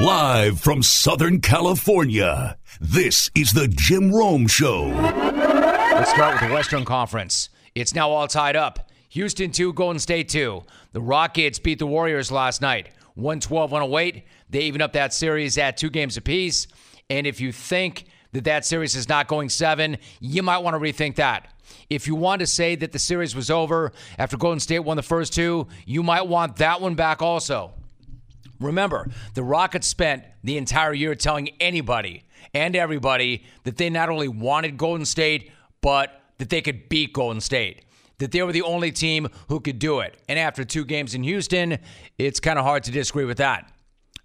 Live from Southern California, this is the Jim Rome Show. Let's start with the Western Conference. It's now all tied up. Houston 2, Golden State 2. The Rockets beat the Warriors last night, 112 108. They even up that series at two games apiece. And if you think that that series is not going seven, you might want to rethink that. If you want to say that the series was over after Golden State won the first two, you might want that one back also. Remember, the Rockets spent the entire year telling anybody and everybody that they not only wanted Golden State, but that they could beat Golden State. That they were the only team who could do it. And after two games in Houston, it's kind of hard to disagree with that.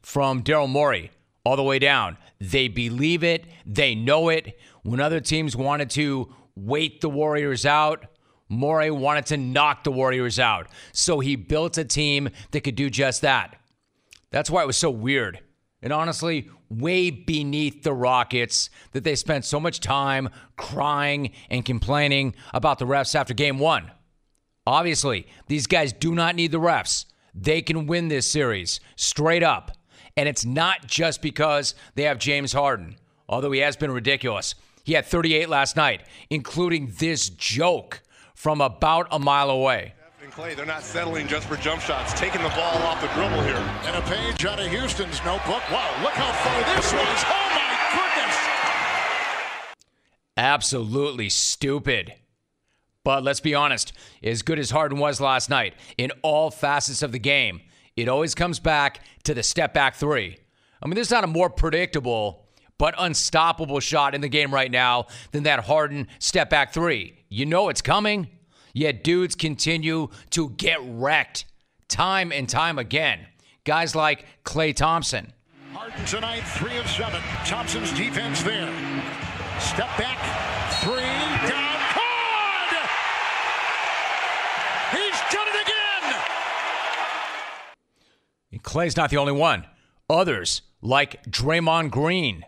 From Daryl Morey all the way down, they believe it, they know it. When other teams wanted to wait the Warriors out, Morey wanted to knock the Warriors out. So he built a team that could do just that. That's why it was so weird. And honestly, way beneath the Rockets that they spent so much time crying and complaining about the refs after game one. Obviously, these guys do not need the refs. They can win this series straight up. And it's not just because they have James Harden, although he has been ridiculous. He had 38 last night, including this joke from about a mile away. Klay, they're not settling just for jump shots, taking the ball off the dribble here. And a page out of Houston's notebook. Wow, look how far this was. Oh my goodness! Absolutely stupid. But let's be honest, as good as Harden was last night in all facets of the game, it always comes back to the step back three. I mean, there's not a more predictable but unstoppable shot in the game right now than that Harden step back three. You know it's coming. Yet dudes continue to get wrecked time and time again. Guys like Klay Thompson. Harden tonight, three of seven. Thompson's defense there. Step back, three, down, caught! He's done it again! And Klay's not the only one. Others, like Draymond Green,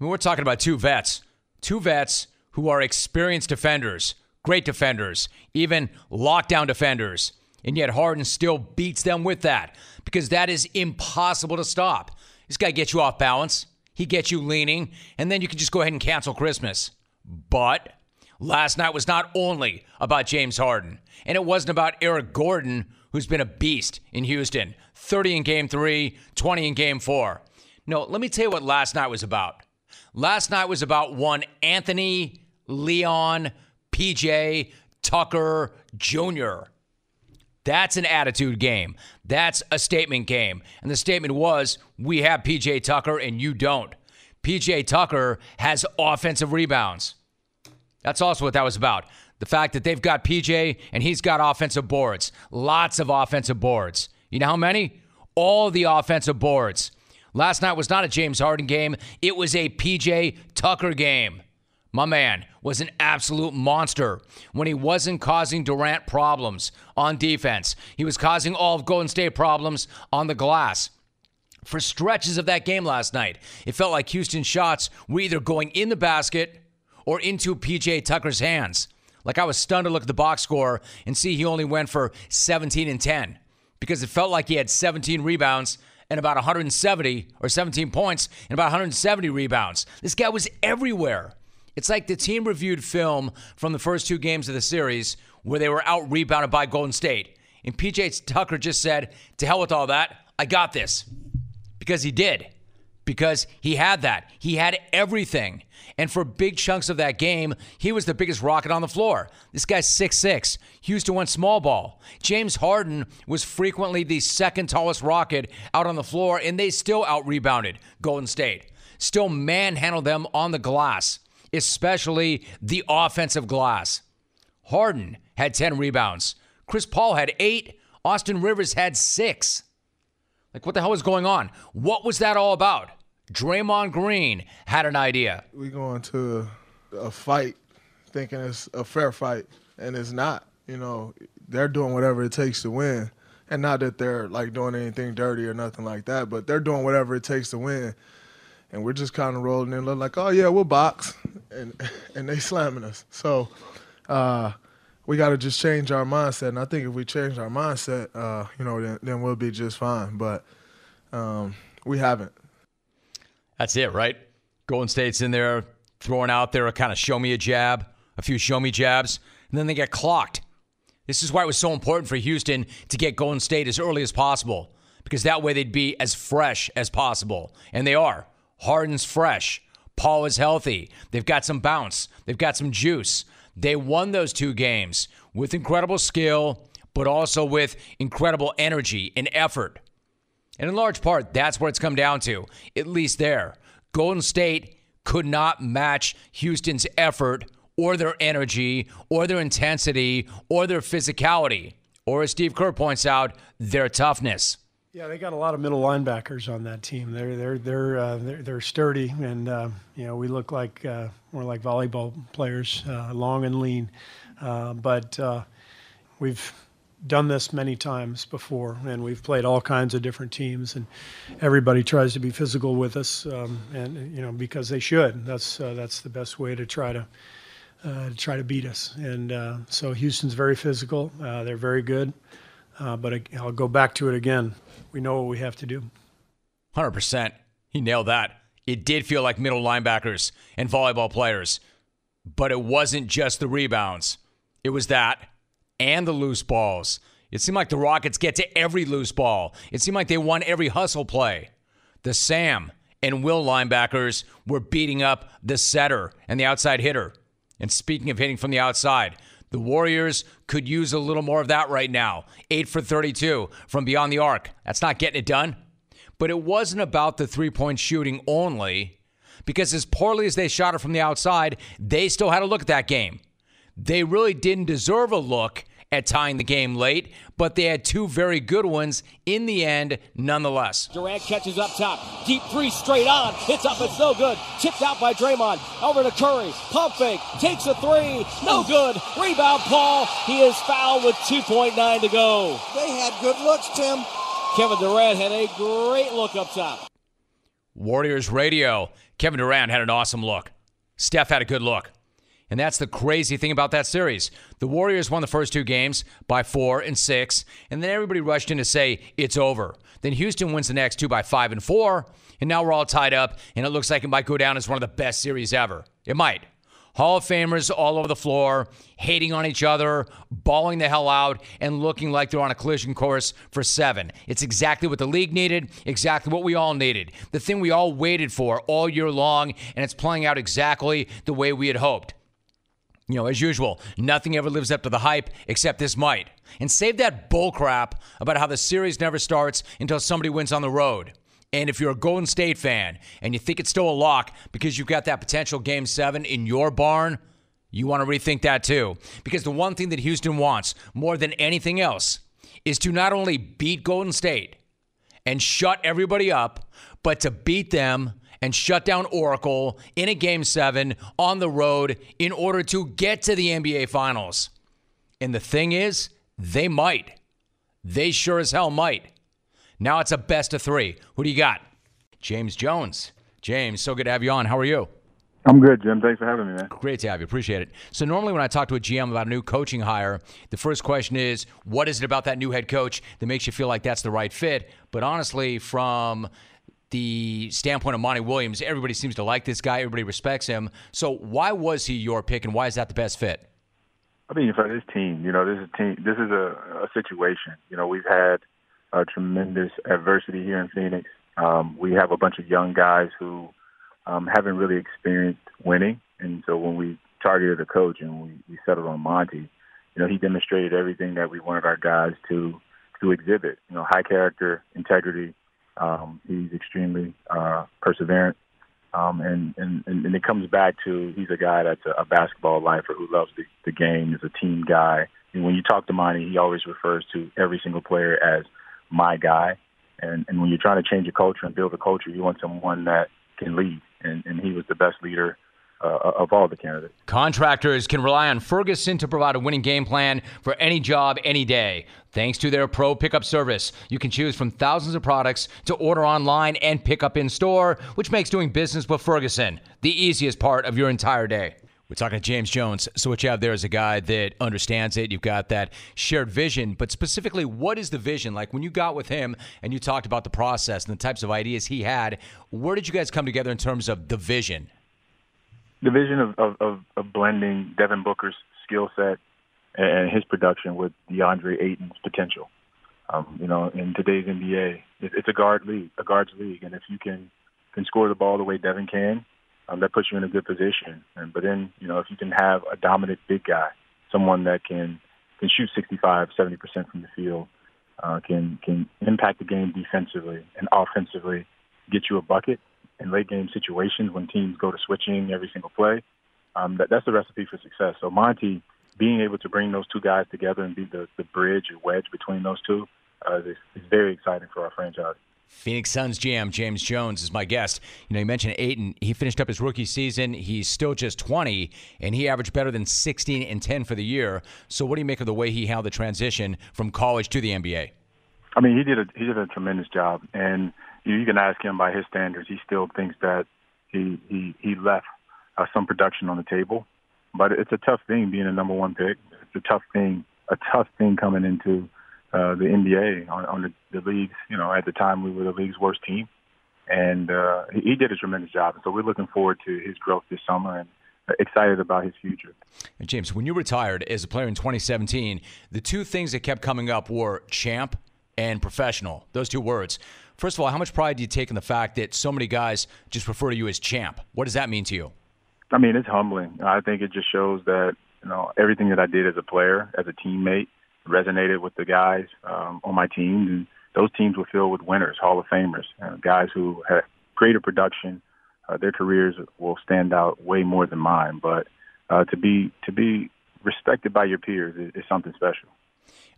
I mean, we're talking about two vets, two vets who are experienced defenders, great defenders, even lockdown defenders. And yet Harden still beats them with that because that is impossible to stop. This guy gets you off balance, he gets you leaning, and then you can just go ahead and cancel Christmas. But last night was not only about James Harden, and it wasn't about Eric Gordon, who's been a beast in Houston 30 in game three, 20 in game four. No, let me tell you what last night was about. Last night was about one Anthony Leon PJ Tucker Jr. That's an attitude game. That's a statement game. And the statement was we have PJ Tucker and you don't. PJ Tucker has offensive rebounds. That's also what that was about. The fact that they've got PJ and he's got offensive boards. Lots of offensive boards. You know how many? All the offensive boards. Last night was not a James Harden game, it was a PJ Tucker game. My man was an absolute monster when he wasn't causing Durant problems on defense. He was causing all of Golden State problems on the glass. For stretches of that game last night, it felt like Houston shots were either going in the basket or into PJ Tucker's hands. Like I was stunned to look at the box score and see he only went for 17 and 10 because it felt like he had 17 rebounds and about 170 or 17 points and about 170 rebounds. This guy was everywhere. It's like the team reviewed film from the first two games of the series where they were out rebounded by Golden State. And PJ Tucker just said, To hell with all that. I got this. Because he did because he had that. He had everything. And for big chunks of that game, he was the biggest rocket on the floor. This guy's six 6'6. Houston went small ball. James Harden was frequently the second tallest rocket out on the floor, and they still out rebounded Golden State. Still manhandled them on the glass, especially the offensive glass. Harden had 10 rebounds. Chris Paul had eight. Austin Rivers had six. Like, what the hell was going on? What was that all about? Draymond Green had an idea. We going to a fight thinking it's a fair fight, and it's not. You know, they're doing whatever it takes to win. And not that they're like doing anything dirty or nothing like that, but they're doing whatever it takes to win. And we're just kind of rolling in, like, oh yeah, we'll box. and and they slamming us. So uh, we got to just change our mindset. And I think if we change our mindset, uh, you know, then, then we'll be just fine. But um, we haven't. That's it, right? Golden State's in there throwing out there a kind of show me a jab, a few show me jabs, and then they get clocked. This is why it was so important for Houston to get Golden State as early as possible because that way they'd be as fresh as possible. And they are. Harden's fresh. Paul is healthy. They've got some bounce. They've got some juice. They won those two games with incredible skill, but also with incredible energy and effort. And in large part, that's what it's come down to, at least there. Golden State could not match Houston's effort or their energy or their intensity or their physicality, or as Steve Kerr points out, their toughness. Yeah, they got a lot of middle linebackers on that team. They're they're they're uh, they're, they're, sturdy, and uh, you know we look like uh, more like volleyball players, uh, long and lean. Uh, but uh, we've done this many times before, and we've played all kinds of different teams, and everybody tries to be physical with us, um, and you know because they should. That's that's the best way to try to uh, to try to beat us. And uh, so Houston's very physical. Uh, they're very good. Uh, but I, I'll go back to it again. We know what we have to do. 100%. He nailed that. It did feel like middle linebackers and volleyball players, but it wasn't just the rebounds. It was that and the loose balls. It seemed like the Rockets get to every loose ball. It seemed like they won every hustle play. The Sam and Will linebackers were beating up the setter and the outside hitter. And speaking of hitting from the outside, the Warriors could use a little more of that right now. 8 for 32 from beyond the arc. That's not getting it done. But it wasn't about the three point shooting only, because as poorly as they shot it from the outside, they still had to look at that game. They really didn't deserve a look at tying the game late, but they had two very good ones in the end, nonetheless. Durant catches up top. Deep three straight on. Hits up, it's no good. Tipped out by Draymond. Over to Curry. Pump fake. Takes a three. No oh. good. Rebound, Paul. He is fouled with 2.9 to go. They had good looks, Tim. Kevin Durant had a great look up top. Warriors radio. Kevin Durant had an awesome look. Steph had a good look. And that's the crazy thing about that series. The Warriors won the first two games by four and six, and then everybody rushed in to say it's over. Then Houston wins the next two by five and four, and now we're all tied up, and it looks like it might go down as one of the best series ever. It might. Hall of Famers all over the floor, hating on each other, balling the hell out, and looking like they're on a collision course for seven. It's exactly what the league needed, exactly what we all needed, the thing we all waited for all year long, and it's playing out exactly the way we had hoped. You know, as usual, nothing ever lives up to the hype except this might. And save that bullcrap about how the series never starts until somebody wins on the road. And if you're a Golden State fan and you think it's still a lock because you've got that potential game seven in your barn, you want to rethink that too. Because the one thing that Houston wants more than anything else is to not only beat Golden State and shut everybody up, but to beat them and shut down Oracle in a game seven on the road in order to get to the NBA Finals. And the thing is, they might. They sure as hell might. Now it's a best of three. Who do you got? James Jones. James, so good to have you on. How are you? I'm good, Jim. Thanks for having me, man. Great to have you. Appreciate it. So, normally when I talk to a GM about a new coaching hire, the first question is, what is it about that new head coach that makes you feel like that's the right fit? But honestly, from the standpoint of Monty Williams, everybody seems to like this guy. Everybody respects him. So why was he your pick, and why is that the best fit? I mean, for this team, you know, this is a team. This is a, a situation. You know, we've had a tremendous adversity here in Phoenix. Um, we have a bunch of young guys who um, haven't really experienced winning, and so when we targeted a coach and we, we settled on Monty, you know, he demonstrated everything that we wanted our guys to to exhibit. You know, high character, integrity, um, he's extremely uh, perseverant, um, and, and and it comes back to he's a guy that's a, a basketball lifer who loves the, the game. Is a team guy. And when you talk to Monty, he always refers to every single player as my guy. And and when you're trying to change a culture and build a culture, you want someone that can lead. And and he was the best leader uh, of all the candidates. Contractors can rely on Ferguson to provide a winning game plan for any job, any day. Thanks to their pro pickup service, you can choose from thousands of products to order online and pick up in store, which makes doing business with Ferguson the easiest part of your entire day. We're talking to James Jones. So, what you have there is a guy that understands it. You've got that shared vision, but specifically, what is the vision? Like when you got with him and you talked about the process and the types of ideas he had, where did you guys come together in terms of the vision? The vision of, of, of, of blending Devin Booker's skill set and his production with DeAndre Ayton's potential. Um, you know, in today's NBA, it's a guard league, a guards league, and if you can can score the ball the way Devin can, um, that puts you in a good position. And but then, you know, if you can have a dominant big guy, someone that can can shoot 65, 70 percent from the field, uh, can can impact the game defensively and offensively, get you a bucket in late game situations when teams go to switching every single play. Um, that, that's the recipe for success. So Monty being able to bring those two guys together and be the, the bridge or wedge between those two uh, is, is very exciting for our franchise. Phoenix Suns GM James Jones is my guest. You know, you mentioned Ayton. He finished up his rookie season. He's still just 20, and he averaged better than 16 and 10 for the year. So, what do you make of the way he handled the transition from college to the NBA? I mean, he did a he did a tremendous job, and you, can ask him by his standards. He still thinks that he he he left uh, some production on the table, but it's a tough thing being a number one pick. It's a tough thing, a tough thing coming into uh, the NBA on, on the, the leagues. You know, at the time we were the league's worst team, and uh, he, he did a tremendous job. So we're looking forward to his growth this summer and excited about his future. And James, when you retired as a player in 2017, the two things that kept coming up were champ and professional. Those two words. First of all, how much pride do you take in the fact that so many guys just refer to you as champ? What does that mean to you? I mean, it's humbling. I think it just shows that you know everything that I did as a player, as a teammate, resonated with the guys um, on my teams, and those teams were filled with winners, Hall of Famers, uh, guys who had greater production. Uh, their careers will stand out way more than mine, but uh, to be to be respected by your peers is, is something special.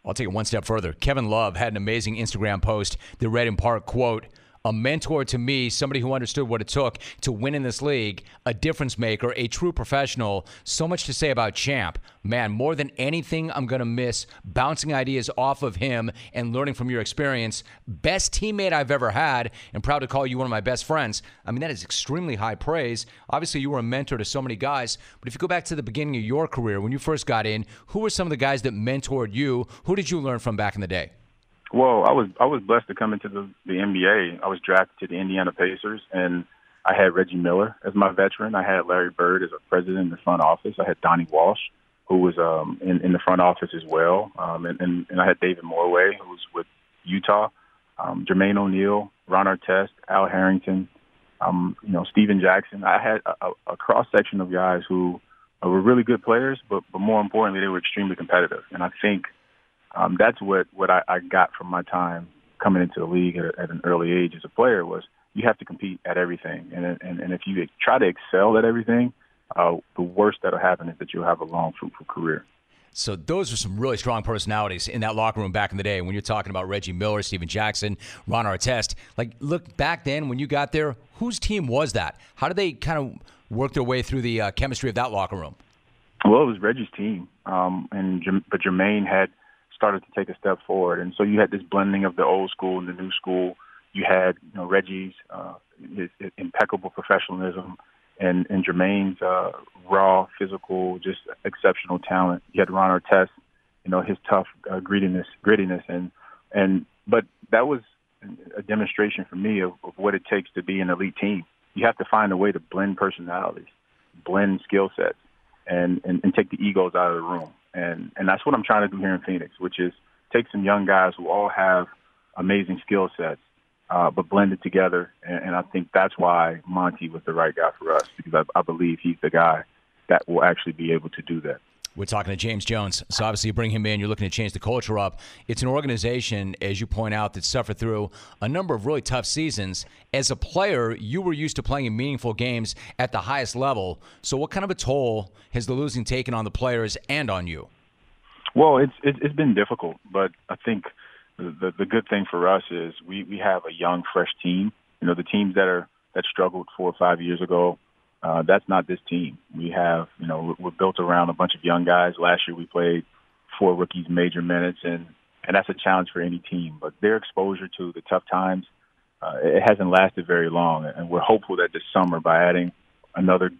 I'll take it one step further. Kevin Love had an amazing Instagram post that read in part, quote, a mentor to me, somebody who understood what it took to win in this league, a difference maker, a true professional. So much to say about Champ. Man, more than anything, I'm going to miss bouncing ideas off of him and learning from your experience. Best teammate I've ever had, and proud to call you one of my best friends. I mean, that is extremely high praise. Obviously, you were a mentor to so many guys, but if you go back to the beginning of your career, when you first got in, who were some of the guys that mentored you? Who did you learn from back in the day? Well, I was I was blessed to come into the the NBA. I was drafted to the Indiana Pacers, and I had Reggie Miller as my veteran. I had Larry Bird as a president in the front office. I had Donnie Walsh, who was um, in, in the front office as well, um, and, and and I had David Morway, who was with Utah, um, Jermaine O'Neal, Ron Artest, Al Harrington, um, you know Stephen Jackson. I had a, a cross section of guys who were really good players, but but more importantly, they were extremely competitive. And I think um, that's what what I, I got from my time coming into the league at, at an early age as a player was you have to compete at everything, and and, and if you try to excel at everything, uh, the worst that'll happen is that you'll have a long, fruitful career. So those are some really strong personalities in that locker room back in the day. When you're talking about Reggie Miller, Stephen Jackson, Ron Artest, like look back then when you got there, whose team was that? How did they kind of work their way through the uh, chemistry of that locker room? Well, it was Reggie's team, um, and but Jermaine had started to take a step forward. And so you had this blending of the old school and the new school. You had you know Reggie's uh, his, his impeccable professionalism and and Jermaine's uh, raw physical, just exceptional talent. You had Ron Artest, you know his tough uh, grittiness, grittiness, and and but that was a demonstration for me of, of what it takes to be an elite team. You have to find a way to blend personalities, blend skill sets, and, and and take the egos out of the room and and that's what I'm trying to do here in Phoenix, which is take some young guys who all have amazing skill sets, uh, but blend it together. And, and I think that's why Monty was the right guy for us because I, I believe he's the guy that will actually be able to do that. We're talking to James Jones. So obviously, you bring him in. You're looking to change the culture up. It's an organization, as you point out, that suffered through a number of really tough seasons. As a player, you were used to playing in meaningful games at the highest level. So, what kind of a toll has the losing taken on the players and on you? Well, it's it's been difficult, but I think the the good thing for us is we we have a young, fresh team. You know, the teams that are that struggled four or five years ago, Uh, that's not this team. We have, you know, we're, built around a bunch of young guys. Last year we played four rookies major minutes, and and that's a challenge for any team. But their exposure to the tough times, uh, it hasn't lasted very long, and we're hopeful that this summer by adding another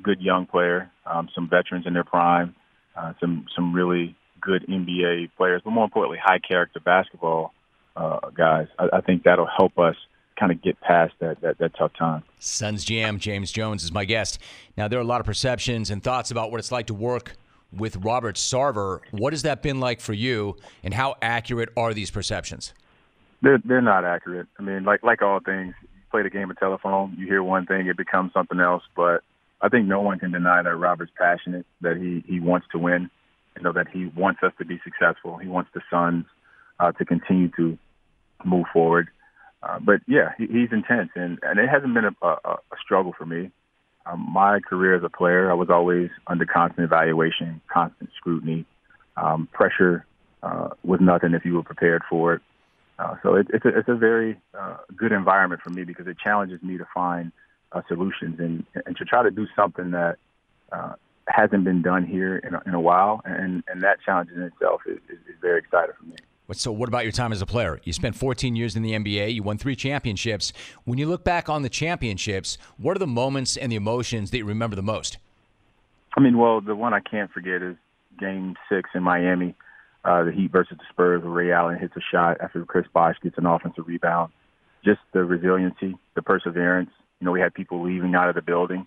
good young player, um, some veterans in their prime, uh, some some really good NBA players, but more importantly, high character basketball uh, guys. I, I think that'll help us kind of get past that, that that tough time. Suns GM James Jones is my guest. Now there are a lot of perceptions and thoughts about what it's like to work with Robert Sarver. What has that been like for you, and how accurate are these perceptions? They're they're not accurate. I mean, like like all things, you play the game of telephone. You hear one thing, it becomes something else. But I think no one can deny that Robert's passionate, that he he wants to win, you know, that he wants us to be successful. He wants the Suns uh, to continue to move forward. Uh, but yeah, he, he's intense, and and it hasn't been a, a, a struggle for me. Um, my career as a player, I was always under constant evaluation, constant scrutiny. Um, pressure uh, was nothing if you were prepared for it. Uh, so it, it's, a, it's a very uh, good environment for me because it challenges me to find uh, solutions and, and to try to do something that uh, hasn't been done here in a, in a while. And, and that challenge in itself is, is, is very exciting for me. So, what about your time as a player? You spent 14 years in the NBA. You won three championships. When you look back on the championships, what are the moments and the emotions that you remember the most? I mean, well, the one I can't forget is Game Six in Miami uh, the Heat versus the Spurs, where Ray Allen hits a shot after Chris Bosh gets an offensive rebound. Just the resiliency, the perseverance. You know, we had people leaving out of the building,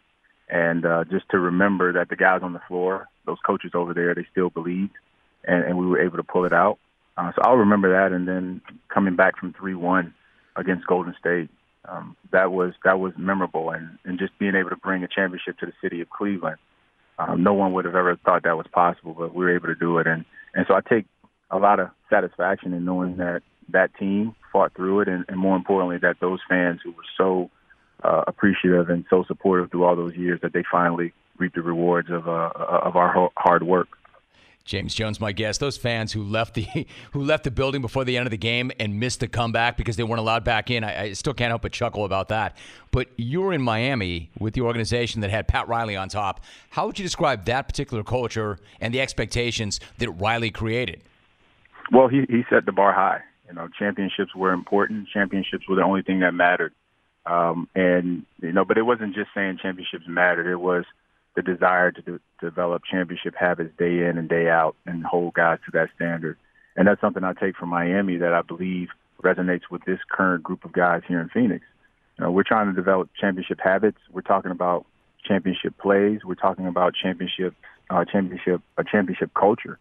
and uh, just to remember that the guys on the floor, those coaches over there, they still believed, and, and we were able to pull it out. Uh, so I'll remember that, and then coming back from three-one against Golden State, um, that was that was memorable, and and just being able to bring a championship to the city of Cleveland. Um, no one would have ever thought that was possible, but we were able to do it, and and so I take a lot of satisfaction in knowing that that team fought through it, and, and more importantly, that those fans who were so uh, appreciative and so supportive through all those years that they finally reaped the rewards of uh, of our hard work. James Jones, my guest. Those fans who left the who left the building before the end of the game and missed the comeback because they weren't allowed back in. I, I, still can't help but chuckle about that. But you were in Miami with the organization that had Pat Riley on top. How would you describe that particular culture and the expectations that Riley created? Well, he he set the bar high. You know, championships were important. Championships were the only thing that mattered. Um, and you know, but it wasn't just saying championships mattered. It was the desire to de- develop championship habits day in and day out and hold guys to that standard. And that's something I take from Miami that I believe resonates with this current group of guys here in Phoenix. You know, we're trying to develop championship habits. We're talking about championship plays. We're talking about championship, uh, championship, a championship culture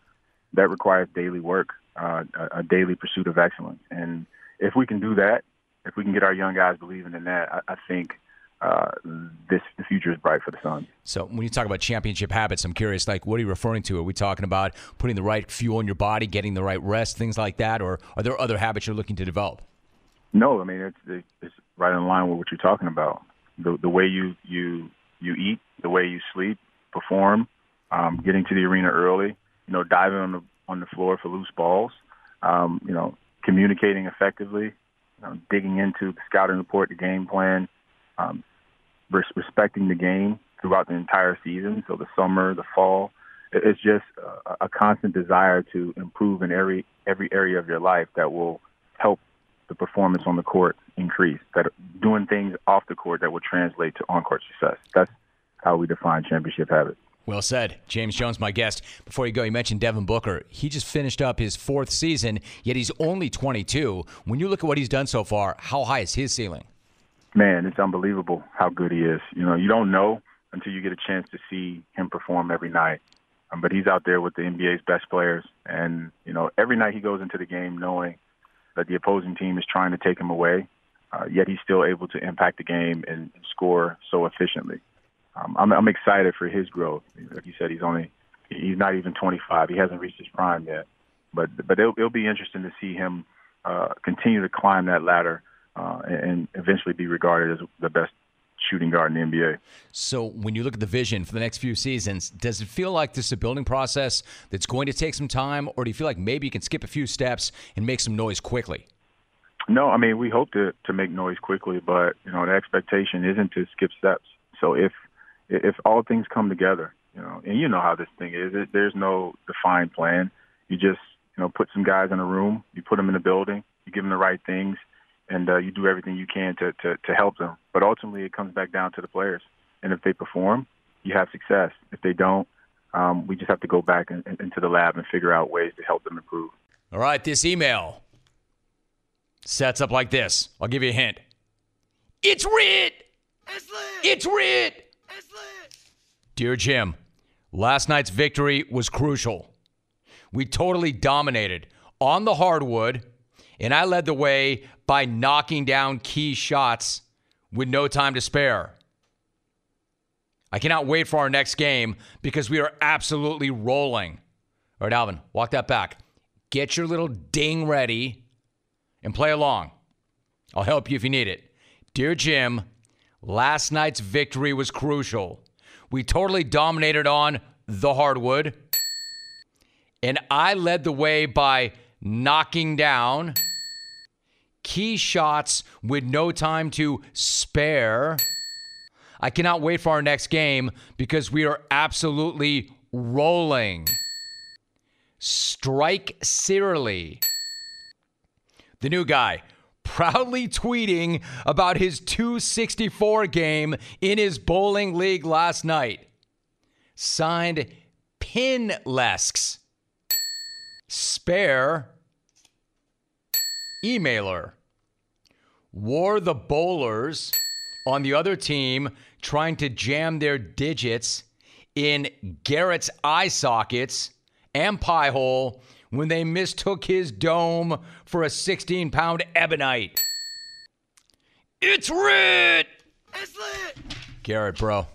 that requires daily work, uh, a, a daily pursuit of excellence. And if we can do that, if we can get our young guys believing in that, I, I think uh, this the future is bright for the Suns. So when you talk about championship habits, I'm curious, like what are you referring to? Are we talking about putting the right fuel in your body, getting the right rest, things like that, or are there other habits you're looking to develop? No, I mean it's it's right in line with what you're talking about. The the way you you you eat, the way you sleep, perform, um, getting to the arena early, you know, diving on the on the floor for loose balls, um, you know, communicating effectively, you know, digging into the scouting report, the game plan, um, res- respecting the game throughout the entire season. So the summer, the fall, it's just a, a constant desire to improve in every every area of your life that will help the performance on the court increase. That doing things off the court that will translate to on court success. That's how we define championship habits. Well said. James Jones, my guest. Before you go, you mentioned Devin Booker. He just finished up his fourth season, yet he's only 22. When you look at what he's done so far, how high is his ceiling? Man, it's unbelievable how good he is. You know, you don't know until you get a chance to see him perform every night. Um, but he's out there with the NBA's best players. And, you know, every night he goes into the game knowing that the opposing team is trying to take him away, uh, yet he's still able to impact the game and score so efficiently um, I'm, I'm excited for his growth. Like you said, he's only he's not even 25. He hasn't reached his prime yet, but but it'll, it'll be interesting to see him uh, continue to climb that ladder uh, and eventually be regarded as the best shooting guard in the NBA. So, when you look at the vision for the next few seasons, does it feel like this is a building process that's going to take some time, or do you feel like maybe you can skip a few steps and make some noise quickly? No, I mean we hope to to make noise quickly, but you know the expectation isn't to skip steps. So if if all things come together, you know, and you know how this thing is. There's no defined plan. You just you know put some guys in a room, you put them in a building, you give them the right things, and uh, you do everything you can to, to to help them. But ultimately, it comes back down to the players. And if they perform, you have success. If they don't, um, we just have to go back in, in, into the lab and figure out ways to help them improve. All right, this email sets up like this. I'll give you a hint. It's red. It's lit. It's Rit. It's lit. Dear Jim, last night's victory was crucial. We totally dominated on the hardwood, and I led the way by knocking down key shots with no time to spare. I cannot wait for our next game because we are absolutely rolling. All right, Alvin, walk that back. Get your little ding ready and play along. I'll help you if you need it. Dear Jim, last night's victory was crucial. We totally dominated on the hardwood, and I led the way by knocking down key shots with no time to spare. I cannot wait for our next game because we are absolutely rolling. Strike Searly, the new guy, proudly tweeting about his 264 game in his bowling league last night. Signed Pinlesks. Spare emailer. Wore the bowlers on the other team trying to jam their digits in Garrett's eye sockets and pie hole when they mistook his dome for a 16 pound ebonite. It's lit! It's lit! Garrett, bro.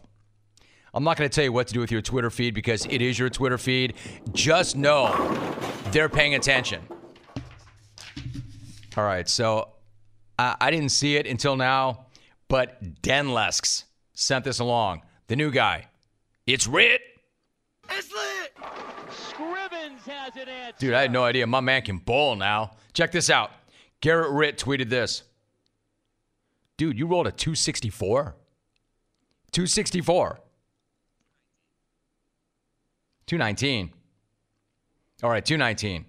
I'm not going to tell you what to do with your Twitter feed because it is your Twitter feed. Just know they're paying attention. All right, so I, I didn't see it until now. But Denlesks sent this along. The new guy. It's Rit. It's lit. Scrivens has it answer. Dude, I had no idea. My man can bowl now. Check this out. Garrett Rit tweeted this. Dude, you rolled a 264? 264. 219. All right, 219.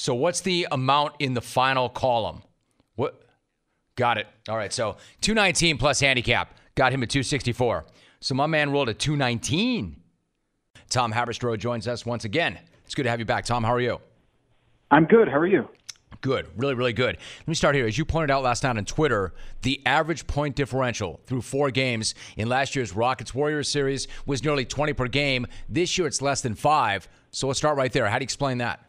So what's the amount in the final column? What Got it. All right. So 219 plus handicap got him at 264. So my man rolled a 219. Tom Haberstroh joins us once again. It's good to have you back. Tom, how are you? I'm good. How are you? Good. Really, really good. Let me start here. As you pointed out last night on Twitter, the average point differential through four games in last year's Rockets Warriors series was nearly 20 per game. This year it's less than five. So let's start right there. How do you explain that?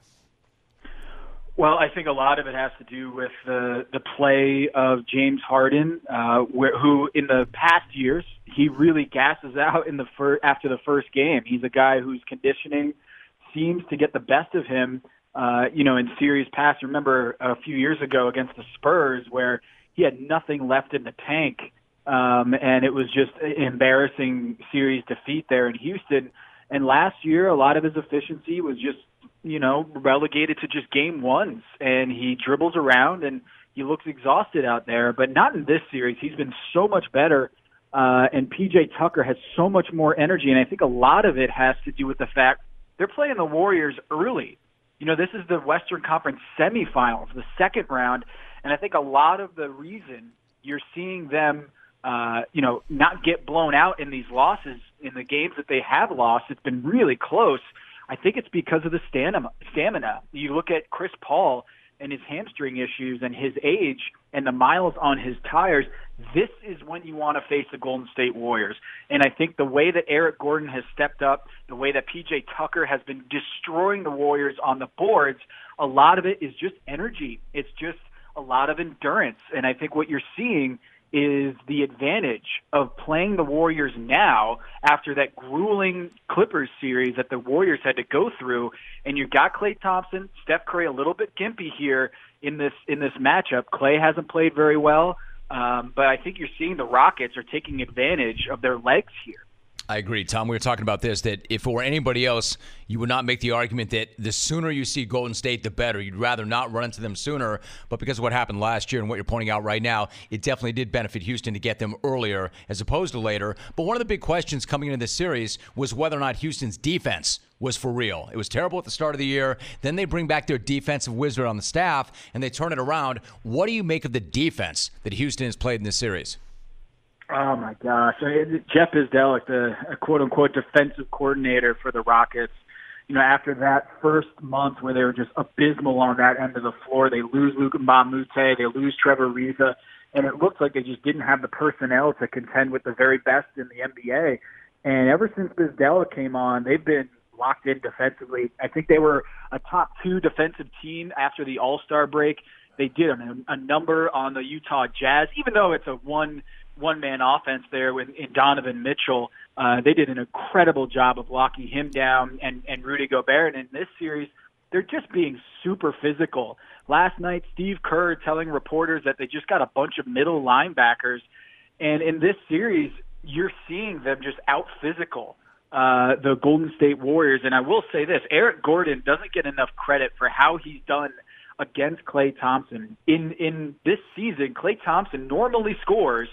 Well, I think a lot of it has to do with the the play of James Harden, uh, where, who in the past years he really gasses out in the fir- after the first game. He's a guy whose conditioning seems to get the best of him. Uh, you know, in series past, remember a few years ago against the Spurs where he had nothing left in the tank, um, and it was just an embarrassing series defeat there in Houston. And last year, a lot of his efficiency was just you know, relegated to just game ones, and he dribbles around and he looks exhausted out there. But not in this series. He's been so much better, uh, and PJ Tucker has so much more energy, and I think a lot of it has to do with the fact they're playing the Warriors early. You know, this is the Western Conference semifinals, the second round, and I think a lot of the reason you're seeing them, uh, you know, not get blown out in these losses in the games that they have lost. It's been really close I think it's because of the stamina. Stamina. You look at Chris Paul and his hamstring issues and his age and the miles on his tires. This is when you want to face the Golden State Warriors. And I think the way that Eric Gordon has stepped up, the way that PJ Tucker has been destroying the Warriors on the boards, a lot of it is just energy. It's just a lot of endurance. And I think what you're seeing is the advantage of playing the Warriors now after that grueling Clippers series that the Warriors had to go through. And you got Klay Thompson, Steph Curry a little bit gimpy here in this in this matchup. Klay hasn't played very well, um, but I think you're seeing the Rockets are taking advantage of their legs here. I agree, Tom. We were talking about this that if it were anybody else, you would not make the argument that the sooner you see Golden State, the better. You'd rather not run into them sooner. But because of what happened last year and what you're pointing out right now, it definitely did benefit Houston to get them earlier as opposed to later. But one of the big questions coming into this series was whether or not Houston's defense was for real. It was terrible at the start of the year. Then they bring back their defensive wizard on the staff and they turn it around. What do you make of the defense that Houston has played in this series? Oh my gosh, Jeff Bzdelik, the quote unquote defensive coordinator for the Rockets. You know, after that first month where they were just abysmal on that end of the floor, they lose a Moute, they lose Trevor Ariza, and it looks like they just didn't have the personnel to contend with the very best in the NBA. And ever since Bzdelik came on, they've been locked in defensively. I think they were a top two defensive team after the All Star break. They did a, a number on the Utah Jazz, even though it's a one one man offense there with in Donovan Mitchell. Uh, they did an incredible job of locking him down and, and Rudy Gobert. And in this series, they're just being super physical. Last night, Steve Kerr telling reporters that they just got a bunch of middle linebackers. And in this series, you're seeing them just out physical uh, the Golden State Warriors. And I will say this Eric Gordon doesn't get enough credit for how he's done against Klay Thompson. In in this season, Klay Thompson normally scores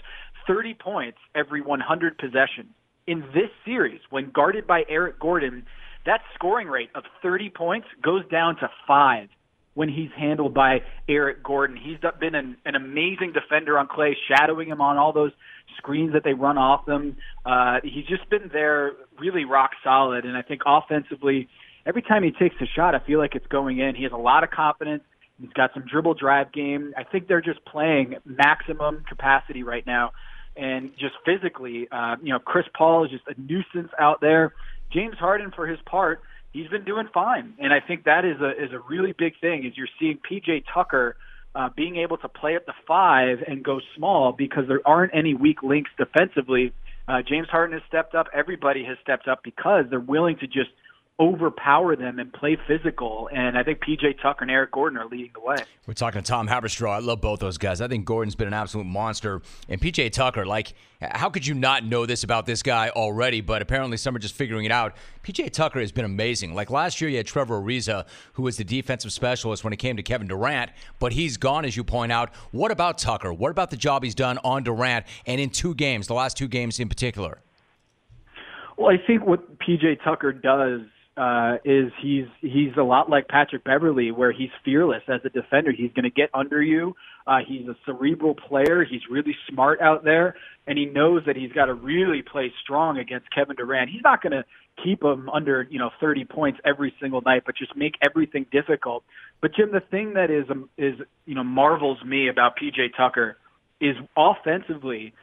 30 points every 100 possessions. In this series, when guarded by Eric Gordon, that scoring rate of 30 points goes down to five when he's handled by Eric Gordon. He's been an, an amazing defender on Klay, shadowing him on all those screens that they run off them. Uh, he's just been there really rock solid. And I think offensively, every time he takes a shot, I feel like it's going in. He has a lot of confidence. He's got some dribble drive game. I think they're just playing maximum capacity right now and just physically, uh, you know, Chris Paul is just a nuisance out there. James Harden, for his part, he's been doing fine, and I think that is a is a really big thing. Is you're seeing PJ Tucker uh, being able to play at the five and go small because there aren't any weak links defensively. Uh, James Harden has stepped up. Everybody has stepped up because they're willing to just overpower them and play physical. And I think PJ Tucker and Eric Gordon are leading the way. We're talking to Tom Haberstroh. I love both those guys. I think Gordon's been an absolute monster. And PJ Tucker, like, how could you not know this about this guy already? But apparently, some are just figuring it out. PJ Tucker has been amazing. Like last year, you had Trevor Ariza, who was the defensive specialist when it came to Kevin Durant, but he's gone, as you point out. What about Tucker? What about the job he's done on Durant and in two games, the last two games in particular? Well, I think what PJ Tucker does uh, is he's he's a lot like Patrick Beverley, where he's fearless as a defender. He's going to get under you. Uh, he's a cerebral player. He's really smart out there, and he knows that he's got to really play strong against Kevin Durant. He's not going to keep him under you know 30 points every single night, but just make everything difficult. But Jim, the thing that is um, is you know marvels me about PJ Tucker is offensively,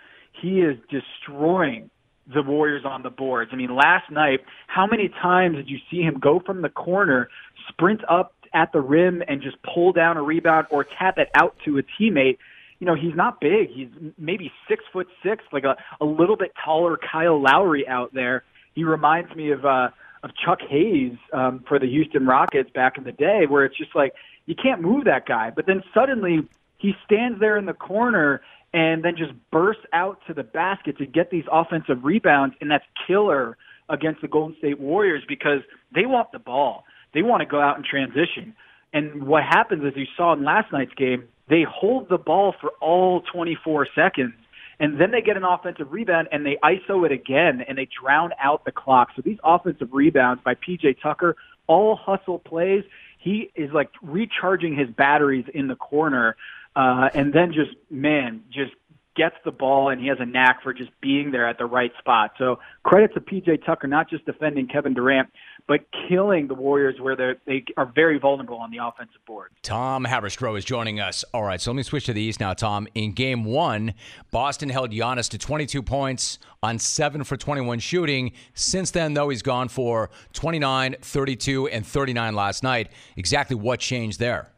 he is destroying the Warriors on the boards. I mean, last night, how many times did you see him go from the corner, sprint up at the rim, and just pull down a rebound or tap it out to a teammate? You know, he's not big. He's maybe six foot six, like a, a little bit taller Kyle Lowry out there. He reminds me of uh, of Chuck Hayes um, for the Houston Rockets back in the day, where it's just like you can't move that guy, but then suddenly he stands there in the corner and then just burst out to the basket to get these offensive rebounds, and that's killer against the Golden State Warriors because they want the ball. They want to go out and transition. And what happens, as you saw in last night's game, they hold the ball for all 24 seconds, and then they get an offensive rebound and they ISO it again, and they drown out the clock. So these offensive rebounds by PJ Tucker, all hustle plays. He is like recharging his batteries in the corner uh, and then just man, just gets the ball and he has a knack for just being there at the right spot. So credit to PJ Tucker, not just defending Kevin Durant, but killing the Warriors where they are very vulnerable on the offensive board. Tom Haberstroh is joining us. All right, so let me switch to the East now, Tom. In game one, Boston held Giannis to 22 points on 7 for 21 shooting. Since then, though, he's gone for 29, 32, and 39 last night. Exactly what changed there?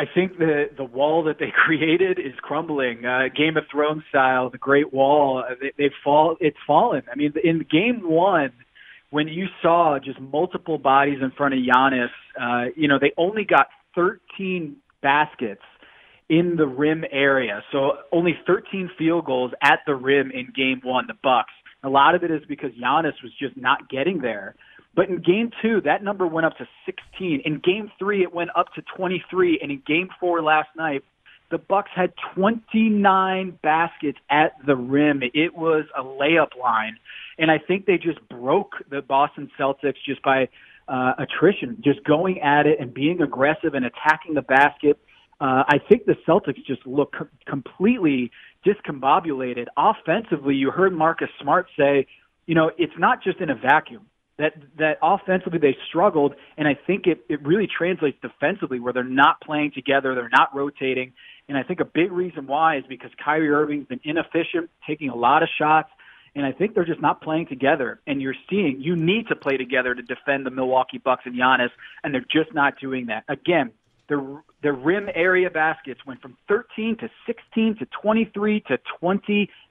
I think the the wall that they created is crumbling. Uh, Game of Thrones style, the Great Wall. Uh, they, they've fall. It's fallen. I mean, in Game One, when you saw just multiple bodies in front of Giannis, uh, you know they only got 13 baskets in the rim area, so only 13 field goals at the rim in Game One. The Bucks. A lot of it is because Giannis was just not getting there. But in game two, that number went up to 16. In game three, it went up to 23. And in game four last night, the Bucks had 29 baskets at the rim. It was a layup line. And I think they just broke the Boston Celtics just by uh, attrition, just going at it and being aggressive and attacking the basket. Uh, I think the Celtics just look co- completely discombobulated. Offensively, you heard Marcus Smart say, you know, it's not just in a vacuum. That that offensively they struggled, and I think it it really translates defensively where they're not playing together, they're not rotating, and I think a big reason why is because Kyrie Irving's been inefficient, taking a lot of shots, and I think they're just not playing together. And you're seeing you need to play together to defend the Milwaukee Bucks and Giannis, and they're just not doing that. Again, the the rim area baskets went from 13 to 16 to 23 to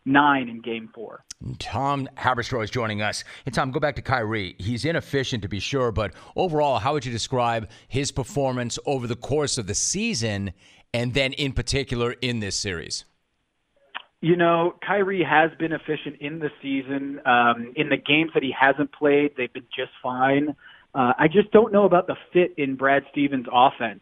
29 in Game Four. Tom Haberstroh is joining us. And Tom, go back to Kyrie. He's inefficient to be sure, but overall, how would you describe his performance over the course of the season, and then in particular in this series? You know, Kyrie has been efficient in the season. Um, in the games that he hasn't played, they've been just fine. Uh, I just don't know about the fit in Brad Stevens' offense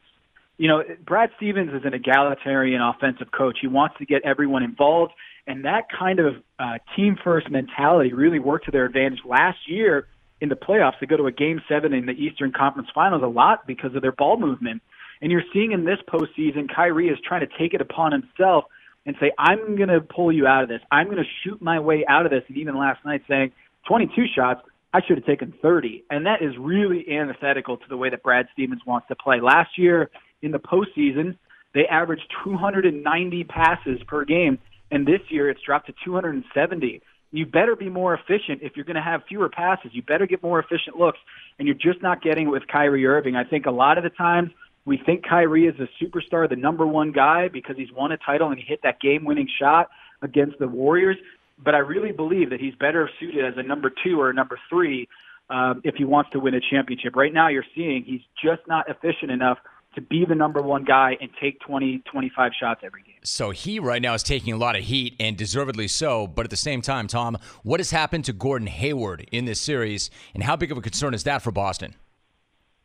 you know, Brad Stevens is an egalitarian offensive coach. He wants to get everyone involved, and that kind of uh, team first mentality really worked to their advantage last year in the playoffs. They go to a game seven in the Eastern Conference Finals a lot because of their ball movement. And you're seeing in this postseason, Kyrie is trying to take it upon himself and say, I'm going to pull you out of this. I'm going to shoot my way out of this. And even last night saying, 22 shots, I should have taken 30. And that is really antithetical to the way that Brad Stevens wants to play. Last year, in the postseason, they averaged 290 passes per game, and this year it's dropped to 270. You better be more efficient if you're going to have fewer passes. You better get more efficient looks, and you're just not getting it with Kyrie Irving. I think a lot of the times we think Kyrie is a superstar, the number one guy, because he's won a title and he hit that game-winning shot against the Warriors. But I really believe that he's better suited as a number two or a number three um, if he wants to win a championship. Right now, you're seeing he's just not efficient enough to be the number one guy and take 20, 25 shots every game. So he right now is taking a lot of heat and deservedly so. But at the same time, Tom, what has happened to Gordon Hayward in this series and how big of a concern is that for Boston?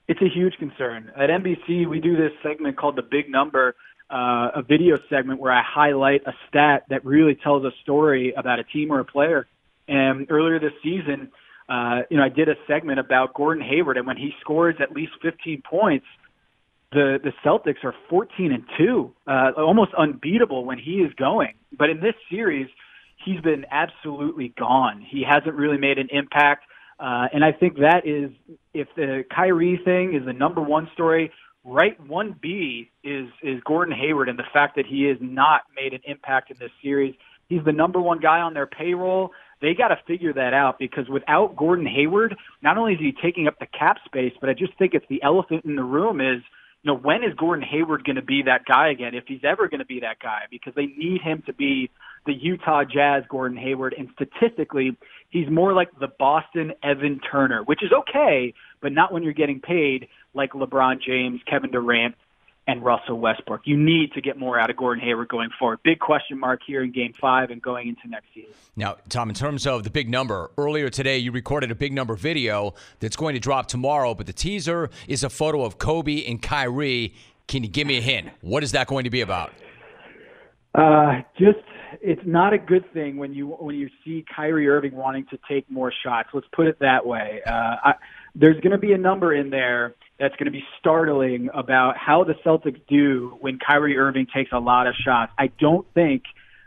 It's a huge concern. At NBC, we do this segment called The Big Number, uh, a video segment where I highlight a stat that really tells a story about a team or a player. And earlier this season, uh, you know, I did a segment about Gordon Hayward, and when he scores at least 15 points – the the Celtics are 14 and two, uh, almost unbeatable when he is going. But in this series, he's been absolutely gone. He hasn't really made an impact, uh, and I think that is if the Kyrie thing is the number one story. Right, one B is is Gordon Hayward and the fact that he has not made an impact in this series. He's the number one guy on their payroll. They got to figure that out because without Gordon Hayward, not only is he taking up the cap space, but I just think it's the elephant in the room is you know, when is Gordon Hayward going to be that guy again, if he's ever going to be that guy? Because they need him to be the Utah Jazz Gordon Hayward. And statistically, he's more like the Boston Evan Turner, which is okay, but not when you're getting paid like LeBron James, Kevin Durant, and Russell Westbrook. You need to get more out of Gordon Hayward going forward. Big question mark here in game five and going into next season. Now, Tom, in terms of the big number, earlier today you recorded a big number video that's going to drop tomorrow, but the teaser is a photo of Kobe and Kyrie. Can you give me a hint? What is that going to be about? Uh, just it's not a good thing when you when you see Kyrie Irving wanting to take more shots. Let's put it that way. Uh, I, there's going to be a number in there that's going to be startling about how the Celtics do when Kyrie Irving takes a lot of shots. I don't think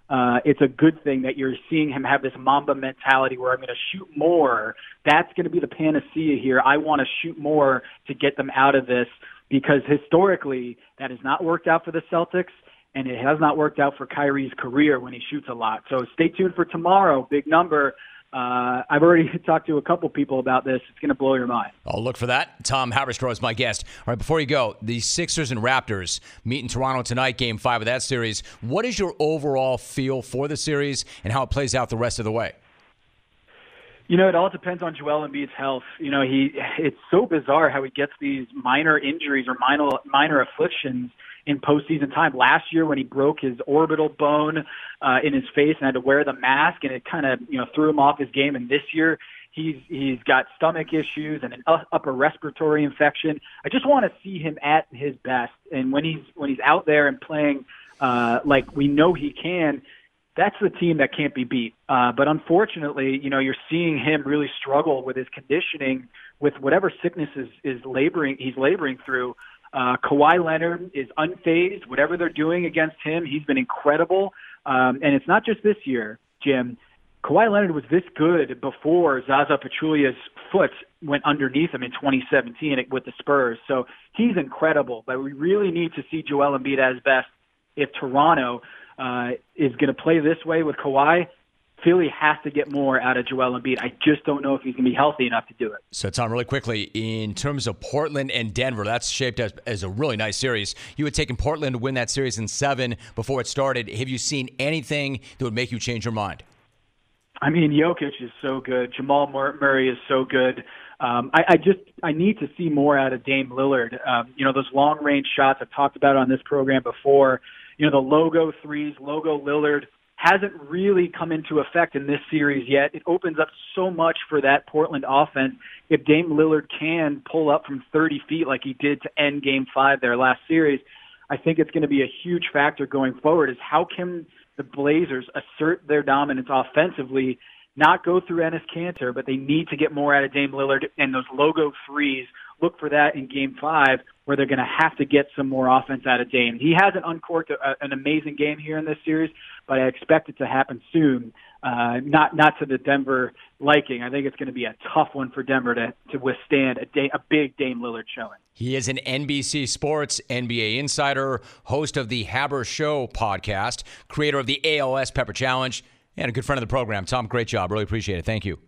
uh, it's a good thing that you're seeing him have this Mamba mentality where I'm going to shoot more. That's going to be the panacea here. I want to shoot more to get them out of this because historically that has not worked out for the Celtics and it has not worked out for Kyrie's career when he shoots a lot. So stay tuned for tomorrow. Big number. Uh, I've already talked to a couple people about this. It's going to blow your mind. I'll look for that. Tom Haberstroh is my guest. All right, before you go, the Sixers and Raptors meet in Toronto tonight, game five of that series. What is your overall feel for the series and how it plays out the rest of the way? You know, it all depends on Joel Embiid's health. You know, he it's so bizarre how he gets these minor injuries or minor minor afflictions in postseason time. Last year, when he broke his orbital bone uh, in his face and had to wear the mask, and it kind of you know threw him off his game. And this year, he's he's got stomach issues and an upper respiratory infection. I just want to see him at his best, and when he's when he's out there and playing uh, like we know he can that's the team that can't be beat. Uh, but unfortunately, you know, you're seeing him really struggle with his conditioning, with whatever sickness is, is laboring, he's laboring through. Uh, Kawhi Leonard is unfazed. Whatever they're doing against him, he's been incredible. Um, and it's not just this year, Jim. Kawhi Leonard was this good before Zaza Pachulia's foot went underneath him in 2017 with the Spurs. So he's incredible. But we really need to see Joel Embiid his best if Toronto uh, is going to play this way with Kawhi, Philly has to get more out of Joel Embiid. I just don't know if he's going to be healthy enough to do it. So, Tom, really quickly, in terms of Portland and Denver, that's shaped as, as a really nice series. You had taken Portland to win that series in seven before it started. Have you seen anything that would make you change your mind? I mean, Jokic is so good. Jamal Murray is so good. Um, I, I just I need to see more out of Dame Lillard. Um, you know, those long range shots I've talked about on this program before you know, the logo threes, logo Lillard hasn't really come into effect in this series yet. It opens up so much for that Portland offense. If Dame Lillard can pull up from 30 feet like he did to end game five their last series, I think it's going to be a huge factor going forward is how can the Blazers assert their dominance offensively, not go through Enes Kanter, but they need to get more out of Dame Lillard and those logo threes look for that in game five where they're going to have to get some more offense out of Dame. He hasn't uncorked a, an amazing game here in this series, but I expect it to happen soon. Uh, not not to the Denver liking. I think it's going to be a tough one for Denver to to withstand a, day, a big Dame Lillard showing. He is an NBC Sports NBA insider, host of the Haber Show podcast, creator of the ALS Pepper Challenge, and a good friend of the program. Tom, great job. Really appreciate it. Thank you.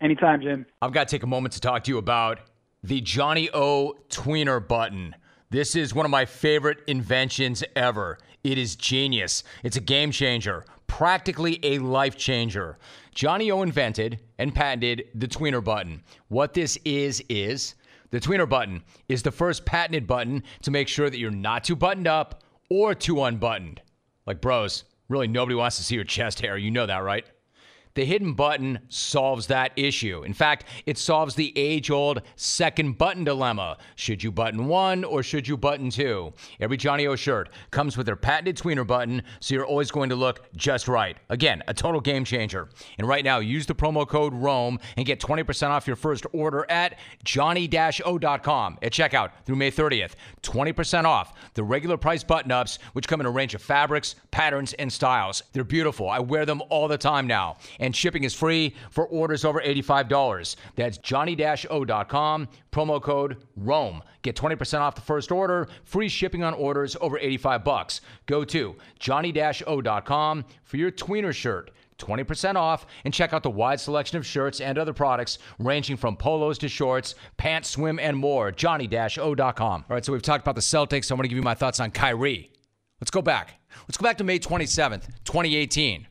Anytime, Jim. I've got to take a moment to talk to you about the Johnnie O tweener button. This is one of my favorite inventions ever. It is genius. It's a game changer, practically a life changer. Johnnie O invented and patented the tweener button. What this is, is the tweener button is the first patented button to make sure that you're not too buttoned up or too unbuttoned. Like, bros, really nobody wants to see your chest hair. You know that, right? The hidden button solves that issue. In fact, it solves the age old second button dilemma. Should you button one or should you button two? Every Johnnie O shirt comes with their patented tweener button, so you're always going to look just right. Again, a total game changer. And right now, use the promo code ROME and get 20% off your first order at johnnie-o.com at checkout through May 30th. 20% off the regular price button ups, which come in a range of fabrics, patterns, and styles. They're beautiful. I wear them all the time now. And and shipping is free for orders over $85. That's johnnie-o.com, promo code ROME. Get 20% off the first order, free shipping on orders over 85 bucks. Go to johnnie-o.com for your tweener shirt. 20% off and check out the wide selection of shirts and other products ranging from polos to shorts, pants, swim, and more. Johnnie-o.com. All right, so we've talked about the Celtics. So I'm going to give you my thoughts on Kyrie. Let's go back. Let's go back to May 27th, 2018.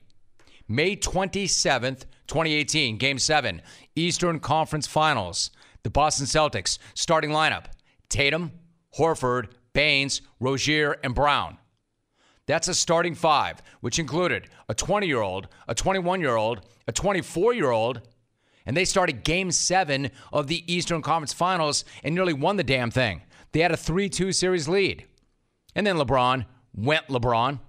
May 27th, 2018, Game 7, Eastern Conference Finals. The Boston Celtics starting lineup Tatum, Horford, Baynes, Rozier, and Brown. That's a starting five, which included a 20 year old, a 21 year old, a 24 year old, and they started game seven of the Eastern Conference Finals and nearly won the damn thing. They had a 3 2 series lead. And then LeBron went LeBron.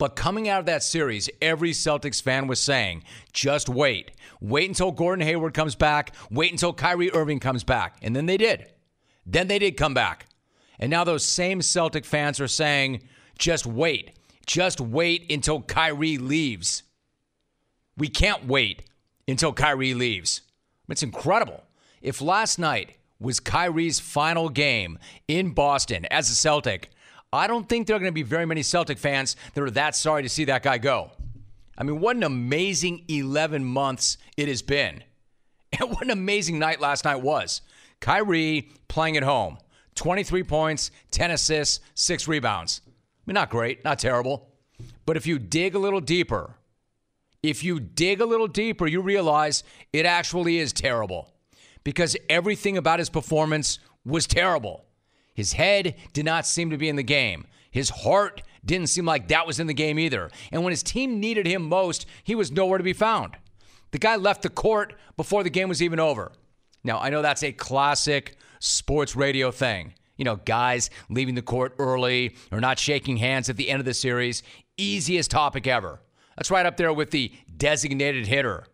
But coming out of that series, every Celtics fan was saying, just wait. Wait until Gordon Hayward comes back. Wait until Kyrie Irving comes back. And then they did. Then they did come back. And now those same Celtic fans are saying, just wait. Just wait until Kyrie leaves. We can't wait until Kyrie leaves. It's incredible. If last night was Kyrie's final game in Boston as a Celtic, I don't think there are going to be very many Celtic fans that are that sorry to see that guy go. I mean, what an amazing 11 months it has been. And what an amazing night last night was. Kyrie playing at home 23 points, 10 assists, 6 rebounds. I mean, not great, not terrible. But if you dig a little deeper, If you dig a little deeper, you realize it actually is terrible because everything about his performance was terrible. His head did not seem to be in the game. His heart didn't seem like that was in the game either. And when his team needed him most, he was nowhere to be found. The guy left the court before the game was even over. Now, I know that's a classic sports radio thing. You know, guys leaving the court early or not shaking hands at the end of the series. Easiest topic ever. That's right up there with the designated hitter.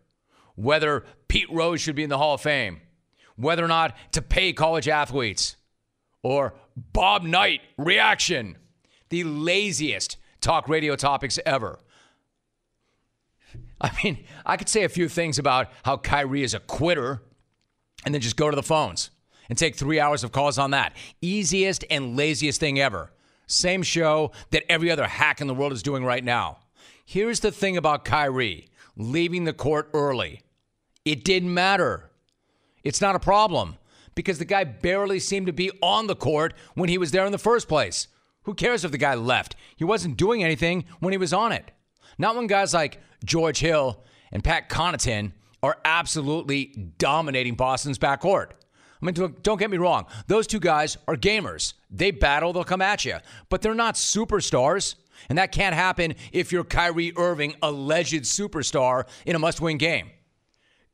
Whether Pete Rose should be in the Hall of Fame, whether or not to pay college athletes, or Bob Knight reaction. The laziest talk radio topics ever. I mean, I could say a few things about how Kyrie is a quitter and then just go to the phones and take three hours of calls on that. Easiest and laziest thing ever. Same show that every other hack in the world is doing right now. Here's the thing about Kyrie leaving the court early it didn't matter. It's not a problem because the guy barely seemed to be on the court when he was there in the first place. Who cares if the guy left? He wasn't doing anything when he was on it. Not when guys like George Hill and Pat Connaughton are absolutely dominating Boston's backcourt. I mean, don't get me wrong. Those two guys are gamers. They battle, they'll come at you. But they're not superstars. And that can't happen if you're Kyrie Irving, alleged superstar, in a must win game.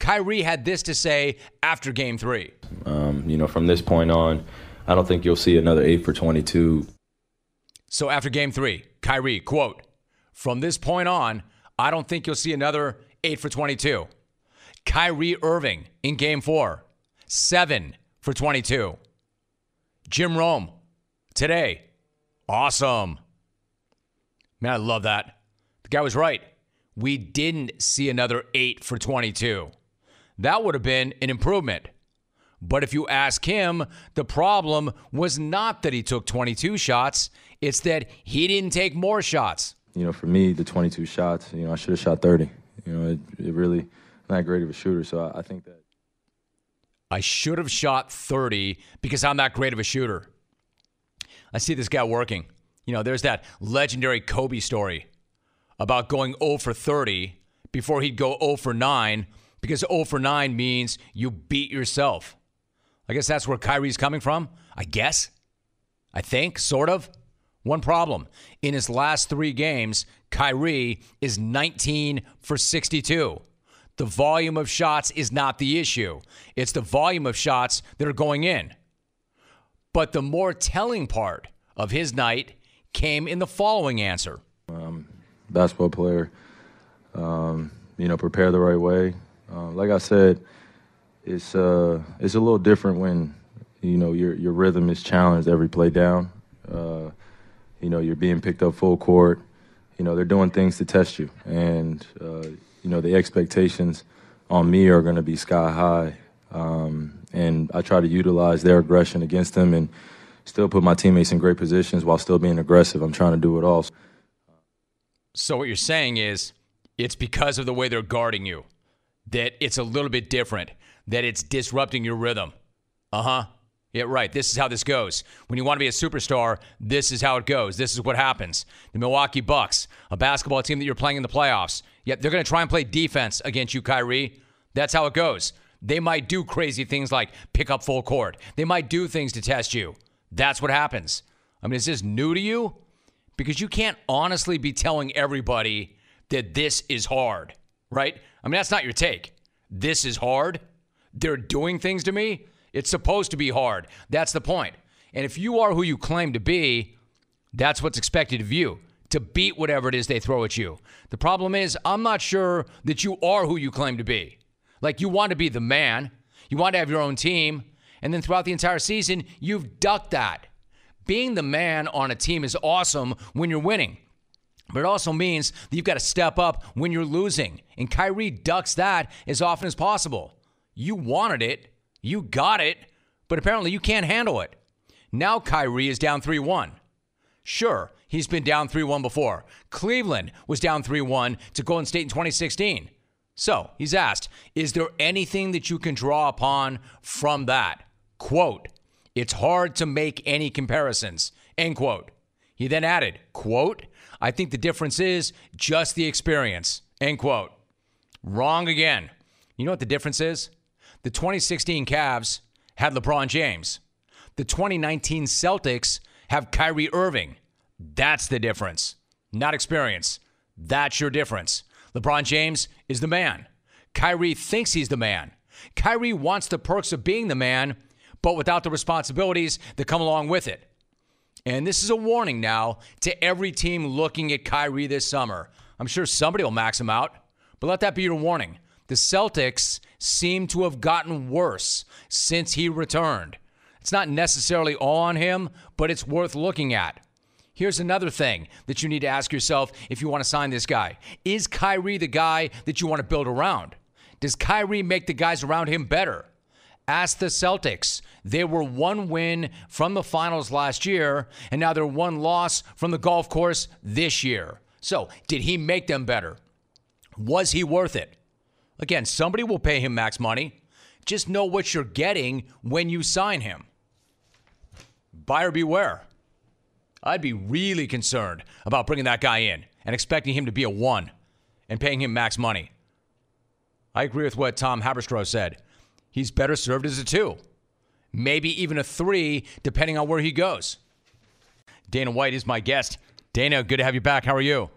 Kyrie had this to say after game three. Um, you know, from this point on, I don't think you'll see another 8 for 22. So after game three, Kyrie, quote, from this point on, I don't think you'll see another 8 for 22. Kyrie Irving in game four, 7 for 22. Jim Rome, today, awesome. Man, I love that. The guy was right. We didn't see another 8 for 22. That would have been an improvement. But if you ask him, the problem was not that he took 22 shots, it's that he didn't take more shots. You know, for me, the 22 shots, you know, I should have shot 30. You know, it, it really not great of a shooter, so I, I think that. I should have shot 30 because I'm not great of a shooter. I see this guy working. You know, there's that legendary Kobe story about going 0 for 30 before he'd go 0 for 9 because 0 for 9 means you beat yourself. I guess that's where Kyrie's coming from. I guess. I think, sort of. One problem. In his last three games, Kyrie is 19 for 62. The volume of shots is not the issue, it's the volume of shots that are going in. But the more telling part of his night came in the following answer um, Basketball player, um, you know, prepare the right way. Uh, like I said, it's uh, it's a little different when you know your your rhythm is challenged every play down. Uh, you know, you're being picked up full court. You know, they're doing things to test you, and uh, you know the expectations on me are going to be sky high. Um, and I try to utilize their aggression against them and still put my teammates in great positions while still being aggressive. I'm trying to do it all. So what you're saying is it's because of the way they're guarding you that it's a little bit different, that it's disrupting your rhythm. Uh huh. Yeah, right. This is how this goes. When you want to be a superstar, this is how it goes. This is what happens. The Milwaukee Bucks, a basketball team that you're playing in the playoffs, yet they're going to try and play defense against you, Kyrie. That's how it goes. They might do crazy things like pick up full court. They might do things to test you. That's what happens. I mean, is this new to you? Because you can't honestly be telling everybody that this is hard, right? I mean, that's not your take. This is hard. They're doing things to me. It's supposed to be hard. That's the point. And if you are who you claim to be, that's what's expected of you to beat whatever it is they throw at you. The problem is, I'm not sure that you are who you claim to be. Like, you want to be the man, you want to have your own team, and then throughout the entire season, you've ducked that. Being the man on a team is awesome when you're winning. But it also means that you've got to step up when you're losing. And Kyrie ducks that as often as possible. You wanted it, you got it, but apparently you can't handle it. Now Kyrie is down 3 1. Sure, he's been down 3 1 before. Cleveland was down 3 1 to Golden State in 2016. So he's asked, Is there anything that you can draw upon from that? Quote, It's hard to make any comparisons. End quote. He then added, quote, I think the difference is just the experience. End quote. Wrong again. You know what the difference is? The 2016 Cavs had LeBron James. The 2019 Celtics have Kyrie Irving. That's the difference. Not experience. That's your difference. LeBron James is the man. Kyrie thinks he's the man. Kyrie wants the perks of being the man, but without the responsibilities that come along with it. And this is a warning now to every team looking at Kyrie this summer. I'm sure somebody will max him out, but let that be your warning. The Celtics seem to have gotten worse since he returned. It's not necessarily all on him, but it's worth looking at. Here's another thing that you need to ask yourself if you want to sign this guy Is Kyrie the guy that you want to build around? Does Kyrie make the guys around him better? Ask the Celtics. They were one win from the finals last year, and now they're one loss from the golf course this year. So, did he make them better? Was he worth it? Again, somebody will pay him max money. Just know what you're getting when you sign him. Buyer beware. I'd be really concerned about bringing that guy in and expecting him to be a one and paying him max money. I agree with what Tom Haberstroh said. He's better served as a two, maybe even a three, depending on where he goes. Dana White is my guest. Dana, good to have you back. How are you?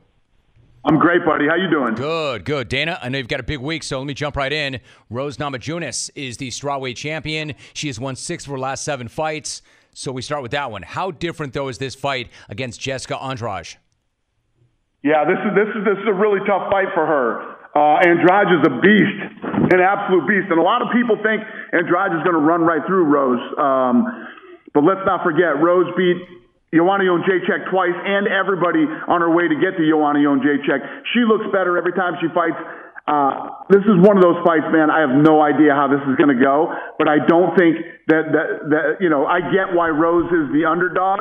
I'm great, buddy. How you doing? Good, good. Dana, I know you've got a big week, so let me jump right in. Rose Namajunas is the strawweight champion. She has won six of her last seven fights. So we start with that one. How different though is this fight against Jessica Andrade? Yeah, this is this is this is a really tough fight for her. Uh, Andrade is a beast, an absolute beast, and a lot of people think Andrade is going to run right through Rose. Um, but let's not forget, Rose beat Joanna Jędrzejczyk twice, and everybody on her way to get to Joanna Jędrzejczyk. She looks better every time she fights. Uh, this is one of those fights, man. I have no idea how this is going to go, but I don't think that, that that you know. I get why Rose is the underdog,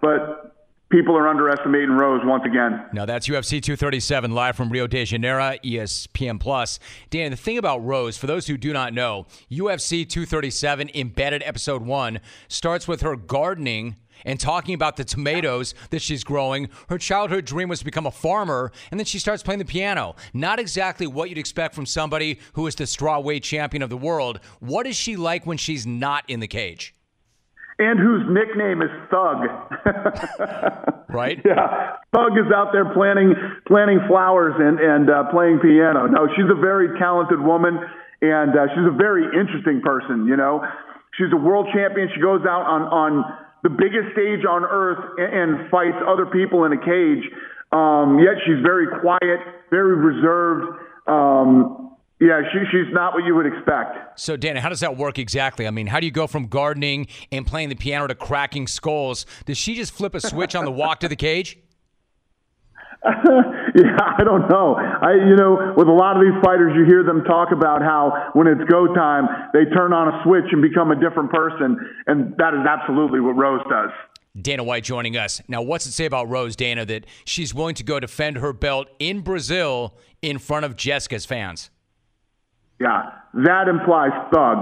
but people are underestimating Rose once again. Now that's UFC 237 live from Rio de Janeiro, ESPN Plus. Dan, the thing about Rose, for those who do not know, UFC 237 embedded episode one starts with her gardening and talking about the tomatoes that she's growing. Her childhood dream was to become a farmer, and then she starts playing the piano. Not exactly what you'd expect from somebody who is the strawweight champion of the world. What is she like when she's not in the cage? And whose nickname is Thug. right? Yeah, Thug is out there planting planting flowers and and uh, playing piano. No, she's a very talented woman, and uh, she's a very interesting person. You know, she's a world champion. She goes out on on the biggest stage on earth and, and fights other people in a cage. Um, yet she's very quiet, very reserved. Um, yeah, she, she's not what you would expect. So, Dana, how does that work exactly? I mean, how do you go from gardening and playing the piano to cracking skulls? Does she just flip a switch on the walk to the cage? yeah, I don't know. I, you know, with a lot of these fighters, you hear them talk about how when it's go time, they turn on a switch and become a different person, and that is absolutely what Rose does. Dana White joining us. Now, what's it say about Rose, Dana, that she's willing to go defend her belt in Brazil in front of Jessica's fans? Yeah, that implies thug.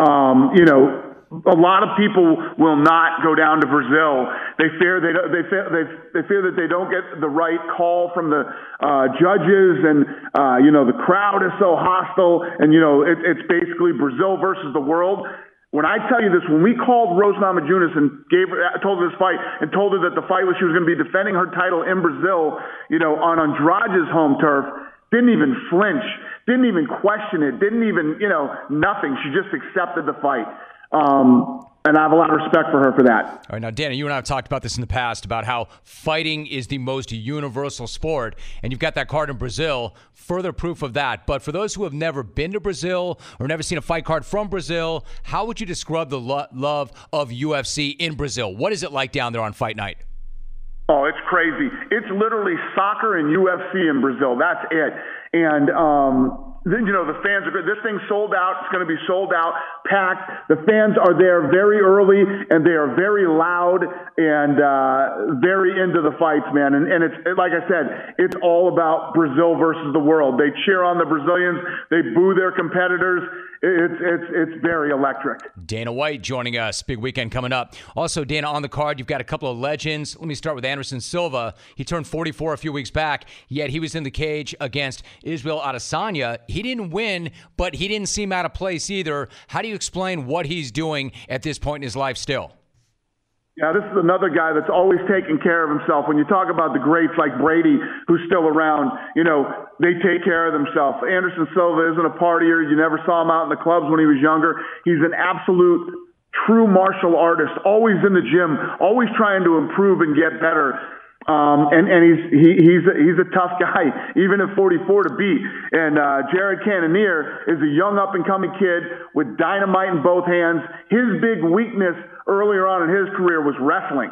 Um, you know, a lot of people will not go down to Brazil. They fear they they fear they, they fear that they don't get the right call from the uh, judges, and uh, you know the crowd is so hostile, and you know it, it's basically Brazil versus the world. When I tell you this, when we called Rose Namajunas and gave her, told her this fight and told her that the fight was she was going to be defending her title in Brazil, you know, on Andrade's home turf, didn't even flinch, didn't even question it, didn't even, you know, nothing. She just accepted the fight. Um, and I have a lot of respect for her for that. All right, now, Dana, you and I have talked about this in the past about how fighting is the most universal sport, and you've got that card in Brazil, further proof of that. But for those who have never been to Brazil or never seen a fight card from Brazil, how would you describe the lo- love of UFC in Brazil? What is it like down there on fight night? Oh, it's crazy. It's literally soccer and UFC in Brazil. That's it. And, um, then, you know, the fans are good. This thing's sold out. It's going to be sold out, packed. The fans are there very early and they are very loud and, uh, very into the fights, man. And, and it's, like I said, it's all about Brazil versus the world. They cheer on the Brazilians. They boo their competitors it's it's it's very electric. Dana White joining us. Big weekend coming up. Also, Dana, on the card, you've got a couple of legends. Let me start with Anderson Silva. He turned 44 a few weeks back, yet he was in the cage against Israel Adesanya. He didn't win, but he didn't seem out of place either. How do you explain what he's doing at this point in his life still? Yeah, this is another guy that's always taking care of himself. When you talk about the greats like Brady, who's still around, you know, they take care of themselves. Anderson Silva isn't a partier. You never saw him out in the clubs when he was younger. He's an absolute true martial artist, always in the gym, always trying to improve and get better. Um, and and he's he, he's a, he's a tough guy, even at 44 to beat. And uh, Jared Cannonier is a young up and coming kid with dynamite in both hands. His big weakness earlier on in his career was wrestling.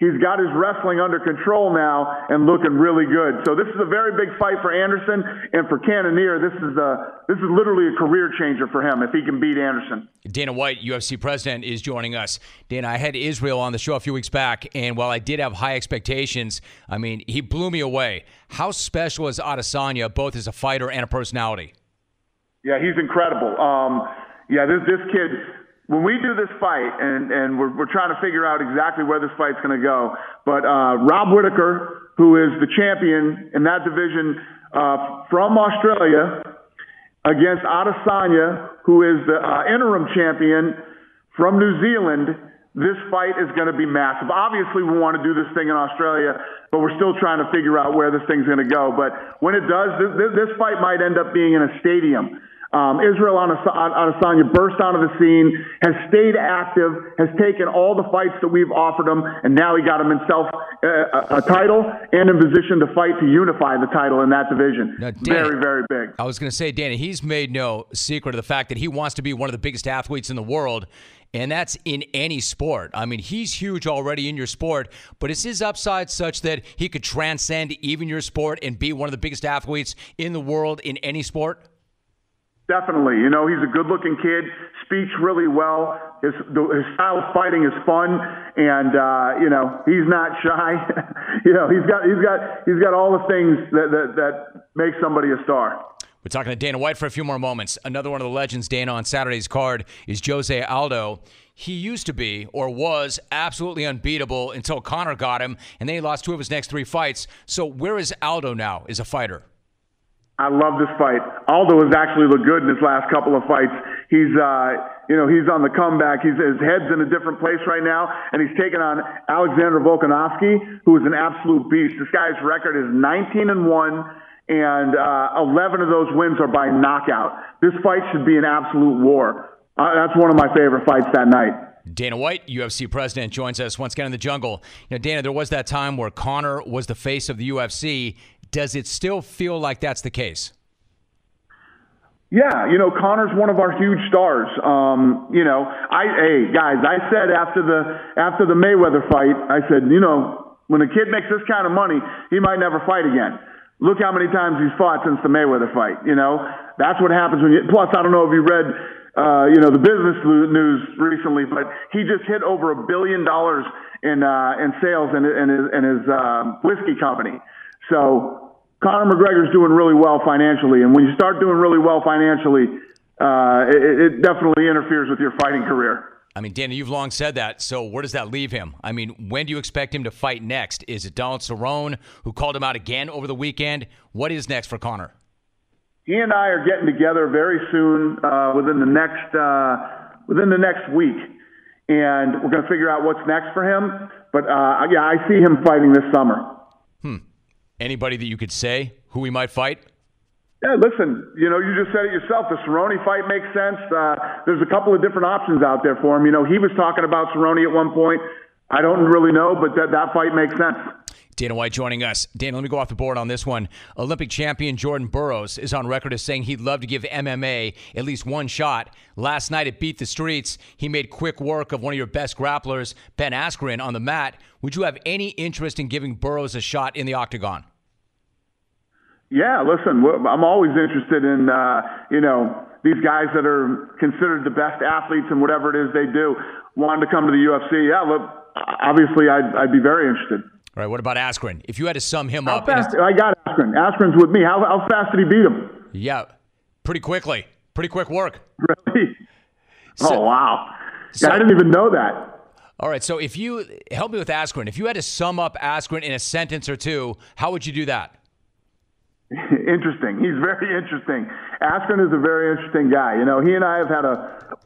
He's got his wrestling under control now and looking really good. So this is a very big fight for Anderson and for Cannonier. This is a this is literally a career changer for him if he can beat Anderson. Dana White, UFC president, is joining us. Dana, I had Israel on the show a few weeks back, and while I did have high expectations, I mean he blew me away. How special is Adesanya, both as a fighter and a personality? Yeah, he's incredible. Um, yeah, this this kid when we do this fight, and, and we're, we're trying to figure out exactly where this fight's going to go, but uh, Rob Whittaker, who is the champion in that division uh, from Australia, against Adesanya, who is the uh, interim champion from New Zealand, this fight is going to be massive. Obviously, we want to do this thing in Australia, but we're still trying to figure out where this thing's going to go. But when it does, this, this fight might end up being in a stadium. Um, Israel Adesanya burst onto the scene, has stayed active, has taken all the fights that we've offered him, and now he got him himself a, a, title and in position to fight to unify the title in that division. Now, very, very big. I was going to say, Danny, he's made no secret of the fact that he wants to be one of the biggest athletes in the world. And that's in any sport. I mean, he's huge already in your sport, but is his upside such that he could transcend even your sport and be one of the biggest athletes in the world in any sport? Definitely. You know, he's a good looking kid, speaks really well. His, the, his style of fighting is fun and, uh, you know, he's not shy. you know, he's got, he's got, he's got all the things that, that, that make somebody a star. We're talking to Dana White for a few more moments. Another one of the legends, Dana, on Saturday's card is Jose Aldo. He used to be or was absolutely unbeatable until Conor got him, and then he lost two of his next three fights. So, where is Aldo now as a fighter? I love this fight. Aldo has actually looked good in his last couple of fights. He's, uh, you know, he's on the comeback. He's, his head's in a different place right now, and he's taking on Alexander Volkanovski, who is an absolute beast. This guy's record is 19 and one, and uh, 11 of those wins are by knockout. This fight should be an absolute war. Uh, that's one of my favorite fights that night. Dana White, UFC president, joins us once again in the jungle. You know, Dana, there was that time where Conor was the face of the UFC. Does it still feel like that's the case? Yeah, you know, Conor's one of our huge stars. Um, you know, I hey guys, I said after the after the Mayweather fight, I said, you know, when a kid makes this kind of money, he might never fight again. Look how many times he's fought since the Mayweather fight. You know, that's what happens when you. Plus, I don't know if you read, uh, you know, the business news recently, but he just hit over a billion dollars in uh, in sales in, in his, in his uh, whiskey company. So Conor McGregor's doing really well financially, and when you start doing really well financially, uh, it, it definitely interferes with your fighting career. I mean, Danny, you've long said that. So where does that leave him? I mean, when do you expect him to fight next? Is it Donald Cerrone, who called him out again over the weekend? What is next for Conor? He and I are getting together very soon, uh, within the next uh, within the next week, and we're going to figure out what's next for him. But uh, yeah, I see him fighting this summer. Hmm. Anybody that you could say who he might fight? Yeah, listen, you know, you just said it yourself. The Cerrone fight makes sense. Uh, there's a couple of different options out there for him. You know, he was talking about Cerrone at one point. I don't really know, but that, that fight makes sense. Dana White joining us. Dana, let me go off the board on this one. Olympic champion Jordan Burroughs is on record as saying he'd love to give MMA at least one shot. Last night at Beat the Streets, he made quick work of one of your best grapplers, Ben Askren, on the mat. Would you have any interest in giving Burroughs a shot in the octagon? Yeah, listen, I'm always interested in, uh, you know, these guys that are considered the best athletes and whatever it is they do, wanting to come to the UFC. Yeah, look, obviously I'd, I'd be very interested. All right, what about Askren? If you had to sum him how up. Fast, I got Askren. Askren's with me. How, how fast did he beat him? Yeah, pretty quickly. Pretty quick work. Really? oh wow! So, I didn't even know that. All right, so if you help me with Askren, if you had to sum up Askren in a sentence or two, how would you do that? interesting. He's very interesting. Askren is a very interesting guy. You know, he and I have had a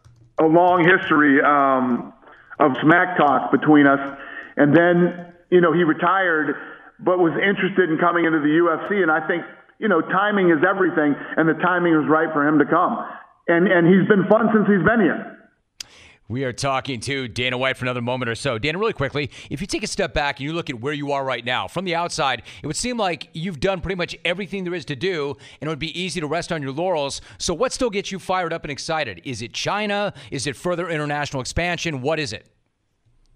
a long history um, of smack talk between us, and then you know he retired, but was interested in coming into the UFC, and I think you know timing is everything, and the timing was right for him to come, and and he's been fun since he's been here. We are talking to Dana White for another moment or so. Dana, really quickly, if you take a step back and you look at where you are right now, from the outside, it would seem like you've done pretty much everything there is to do, and it would be easy to rest on your laurels. So, what still gets you fired up and excited? Is it China? Is it further international expansion? What is it?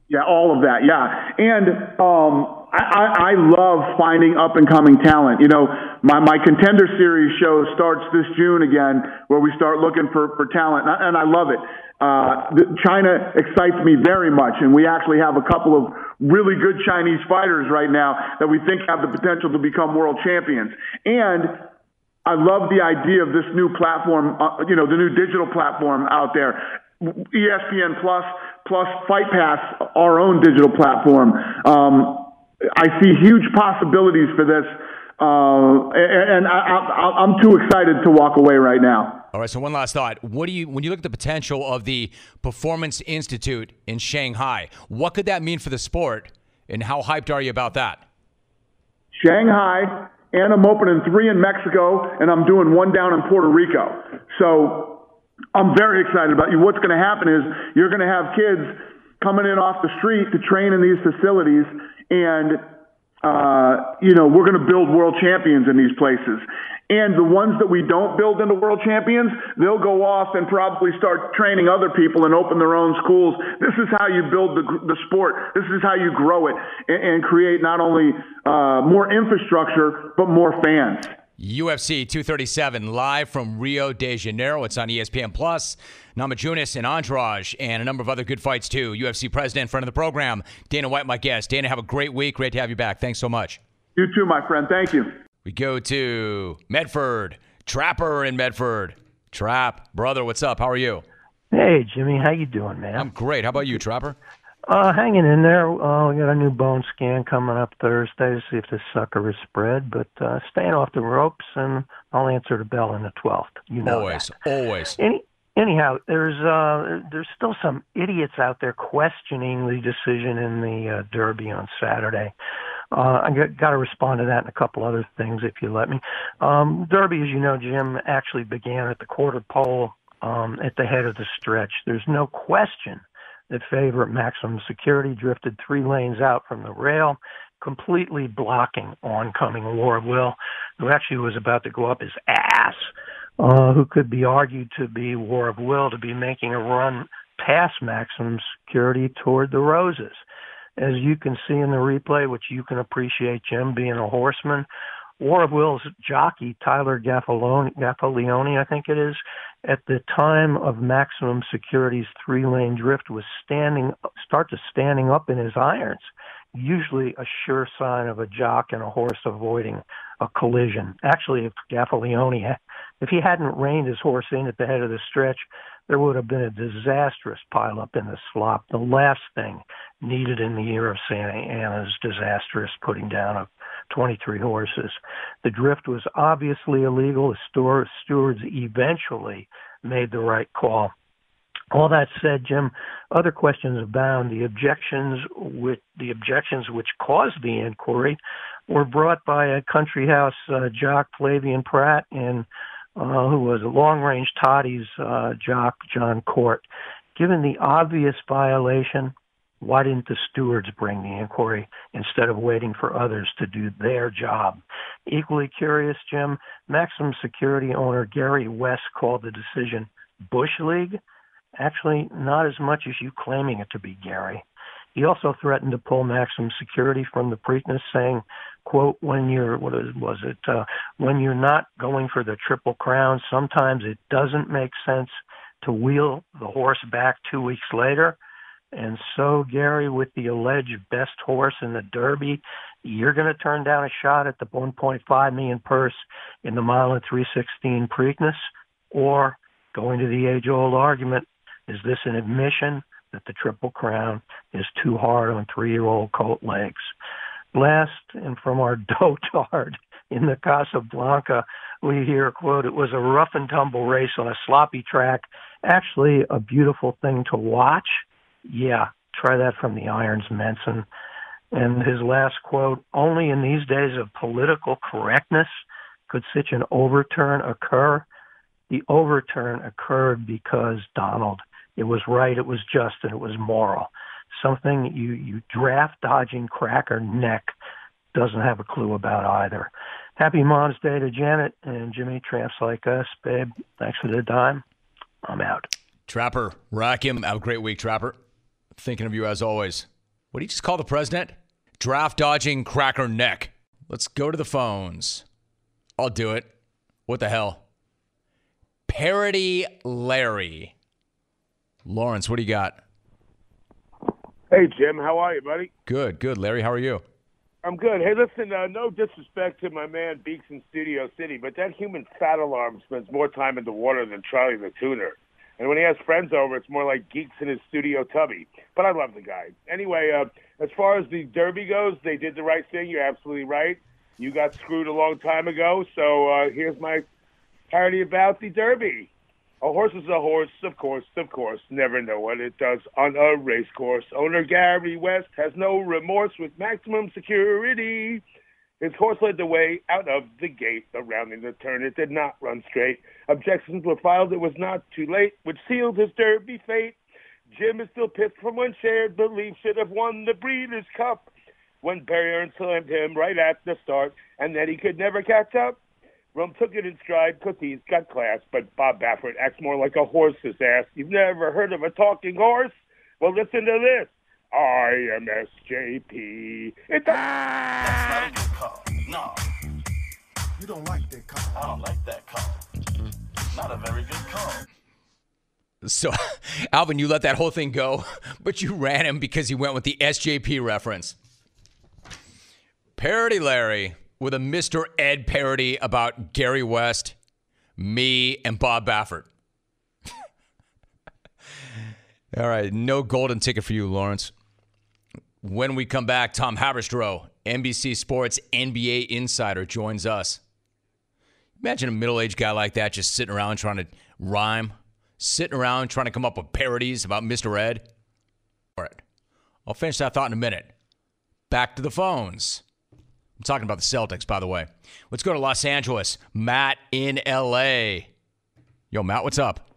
Yeah, all of that. Yeah, and um, I, I, I love finding up and coming talent. You know, my my contender series show starts this June again, where we start looking for for talent, and I, and I love it. Uh, China excites me very much, and we actually have a couple of really good Chinese fighters right now that we think have the potential to become world champions. And I love the idea of this new platform, uh, you know, the new digital platform out there, ESPN Plus plus Fight Pass, our own digital platform. Um, I see huge possibilities for this, uh, and I, I, I'm too excited to walk away right now. All right. So one last thought: What do you, when you look at the potential of the Performance Institute in Shanghai, what could that mean for the sport, and how hyped are you about that? Shanghai, and I'm opening three in Mexico, and I'm doing one down in Puerto Rico. So I'm very excited about you. What's going to happen is you're going to have kids coming in off the street to train in these facilities, and uh, you know, we're going to build world champions in these places. And the ones that we don't build into world champions, they'll go off and probably start training other people and open their own schools. This is how you build the, the sport. This is how you grow it and, and create not only uh, more infrastructure, but more fans. UFC 237 live from Rio de Janeiro. It's on ESPN Plus. Namajunas and Andrade and a number of other good fights too. UFC president, friend of the program, Dana White, my guest. Dana, have a great week. Great to have you back. Thanks so much. You too, my friend. Thank you. We go to Medford, Trapper in Medford. Trap, brother, what's up? How are you? Hey, Jimmy, how you doing, man? I'm great. How about you, Trapper? Uh, hanging in there. Uh, we got a new bone scan coming up Thursday to see if this sucker is spread, but uh, staying off the ropes, and I'll answer the bell in the 12th. You know always, that. always. Any, anyhow, there's uh, there's still some idiots out there questioning the decision in the uh, Derby on Saturday. Uh, I got to respond to that and a couple other things if you let me. Um, Derby, as you know, Jim, actually began at the quarter pole um, at the head of the stretch. There's no question that favorite Maximum Security drifted three lanes out from the rail, completely blocking oncoming War of Will, who actually was about to go up his ass, uh, who could be argued to be War of Will to be making a run past Maximum Security toward the Roses as you can see in the replay, which you can appreciate, Jim, being a horseman. War of Will's jockey, Tyler Gaffalione, I think it is, at the time of maximum security's three lane drift was standing, start to standing up in his irons, usually a sure sign of a jock and a horse avoiding a collision. Actually, if Gaffalione, if he hadn't reined his horse in at the head of the stretch, there would have been a disastrous pileup in the slop. The last thing needed in the year of Santa Anita's disastrous putting down of 23 horses. The drift was obviously illegal. The store, stewards eventually made the right call. All that said, Jim, other questions abound. The objections which the objections which caused the inquiry were brought by a country house uh, jock Flavien Prat, and uh, who was a long range Toddy's uh, jock Jon Court. Given the obvious violation, why didn't the stewards bring the inquiry instead of waiting for others to do their job? Equally curious, Jim, Maximum Security owner Gary West called the decision Bush League. Actually, not as much as you claiming it to be, Gary. He also threatened to pull Maximum Security from the Preakness, saying, "quote When you're what was it? Uh, when you're not going for the Triple Crown, sometimes it doesn't make sense to wheel the horse back two weeks later." And so, Gary, with the alleged best horse in the Derby, you're going to turn down a shot at the 1.5 million purse in the mile and 316 Preakness, or going to the age old argument is this an admission that the Triple Crown is too hard on three year old colt legs? Last, and from our dotard in the Casablanca, we hear quote, it was a rough and tumble race on a sloppy track. Actually, a beautiful thing to watch. Yeah, try that from the Irons Manson. And his last quote, only in these days of political correctness could such an overturn occur. The overturn occurred because Donald, it was right, it was just, and it was moral. Something you, you draft dodging cracker neck doesn't have a clue about either. Happy Mom's Day to Janet and Jimmy Tramps like us, babe. Thanks for the time. I'm out. Trapper, rock him. have a great week, Trapper. Thinking of you as always. What did you just call the president? Draft dodging cracker neck. Let's go to the phones. I'll do it. What the hell? Parody Larry. Lawrence, what do you got? Hey, Jim. How are you, buddy? Good, good. Larry, how are you? I'm good. Hey, listen, uh, no disrespect to my man Beaks in Studio City, but that human fat alarm spends more time in the water than Charlie the Tuna. And when he has friends over, it's more like geeks in his studio tubby. But I love the guy. Anyway, uh, as far as the Derby goes, they did the right thing. You're absolutely right. You got screwed a long time ago, so uh, here's my parody about the Derby. A horse is a horse, of course, of course. Never know what it does on a race course. Owner Gary West has no remorse with maximum security. His horse led the way out of the gate, rounding the turn, it did not run straight. Objections were filed. It was not too late, which sealed his Derby fate. Jim is still pissed from when shared belief should have won the Breeders' Cup. When Bayern slammed him right at the start, and then he could never catch up. Rome took it in stride because he's got class, but Bob Baffert acts more like a horse's ass. You've never heard of a talking horse? Well, listen to this. I am SJP. It's a- That's not a good call. No. You don't like that call. I don't like that call. Not a very good call. So, Alvin, you let that whole thing go, but you ran him because he went with the SJP reference. Parody Larry with a Mr. Ed parody about Gary West, me, and Bob Baffert. All right, no golden ticket for you, Lawrence. When we come back, Tom Haberstroh, NBC Sports NBA insider, joins us. Imagine a middle aged guy like that just sitting around trying to rhyme, sitting around trying to come up with parodies about Mr. Ed. All right, I'll finish that thought in a minute. Back to the phones. I'm talking about the Celtics, by the way. Let's go to Los Angeles. Matt in LA. Yo, Matt, what's up?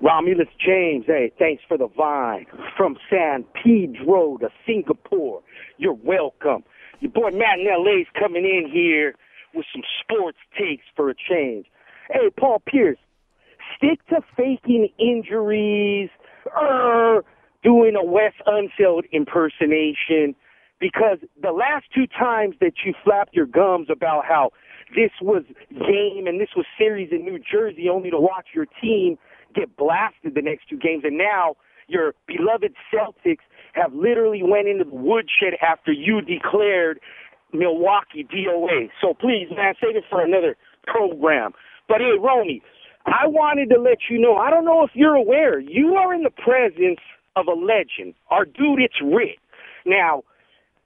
Romulus James, hey, thanks for the vine. From San Pedro to Singapore, you're welcome. Your boy Matt in LA's coming in here with some sports takes for a change. Hey, Paul Pierce, stick to faking injuries, er, doing a Wes Unseld impersonation, because the last two times that you flapped your gums about how this was game and this was series in New Jersey only to watch your team get blasted the next two games, and now your beloved Celtics have literally went into the woodshed after you declared Milwaukee DOA. So please, man, save it for another program. But hey, Roni, I wanted to let you know, I don't know if you're aware, you are in the presence of a legend. Our dude, it's Rick. Now,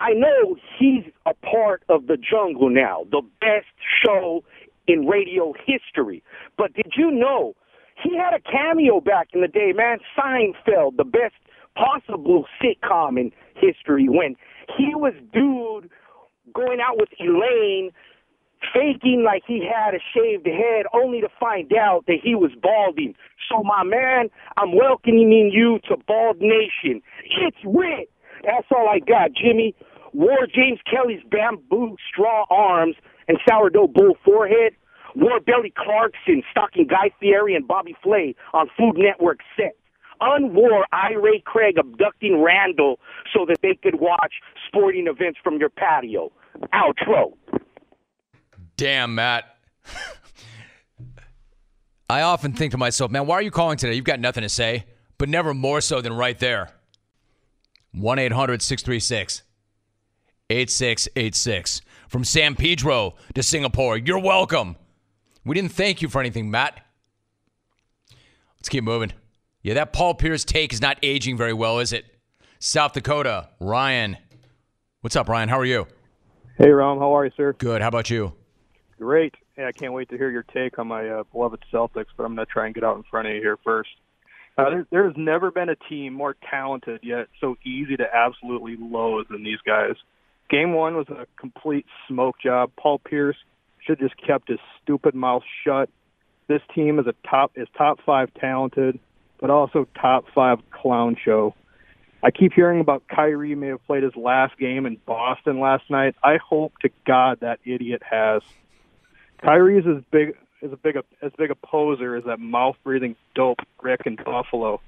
I know he's a part of the jungle now, the best show in radio history. But did you know he had a cameo back in the day, man? Seinfeld, the best possible sitcom in history, when he was dude going out with Elaine, faking like he had a shaved head, only to find out that he was balding. So, my man, I'm welcoming you to Bald Nation. It's Rick. That's all I got, Jimmy. Wore James Kelly's bamboo straw arms and sourdough bull forehead. Wore Billy Clarkson stalking Guy Fieri and Bobby Flay on Food Network sets. Unwore I. Ray Craig abducting Randall so that they could watch sporting events from your patio. Outro. Damn, Matt. I often think to myself, man, why are you calling today? You've got nothing to say, but never more so than right there. 1 800 636 8686. From San Pedro to Singapore, you're welcome. We didn't thank you for anything, Matt. Let's keep moving. Yeah, that Paul Pierce take is not aging very well, is it? South Dakota, Ryan. What's up, Ryan? How are you? Hey, Rom. How are you, sir? Good. How about you? Great. Hey, I can't wait to hear your take on my uh, beloved Celtics, but I'm going to try and get out in front of you here first. Uh, there, there has never been a team more talented yet so easy to absolutely loathe than these guys. Game one was a complete smoke job. Paul Pierce should just kept his stupid mouth shut. This team is a top is top five talented, but also top five clown show. I keep hearing about Kyrie may have played his last game in Boston last night. I hope to God that idiot has. Kyrie is as big as a big as big a poser as that mouth breathing dope Rick in Buffalo.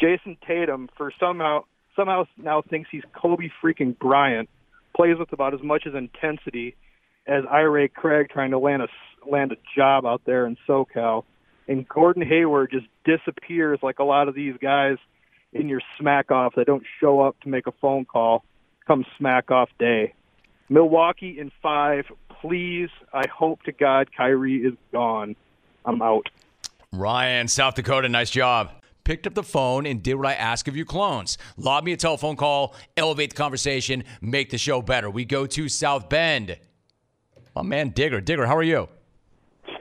Jayson Tatum for somehow somehow now thinks he's Kobe freaking Bryant, plays with about as much as intensity as Ira Craig trying to land a land a job out there in SoCal, and Gordon Hayward just disappears like a lot of these guys in your smack off that don't show up to make a phone call come smack off day. Milwaukee in five, please. I hope to God Kyrie is gone. I'm out. Ryan, South Dakota, nice job. Picked up the phone and did what I ask of you clones. Lob me a telephone call, elevate the conversation, make the show better. We go to South Bend. My man Digger. Digger, how are you?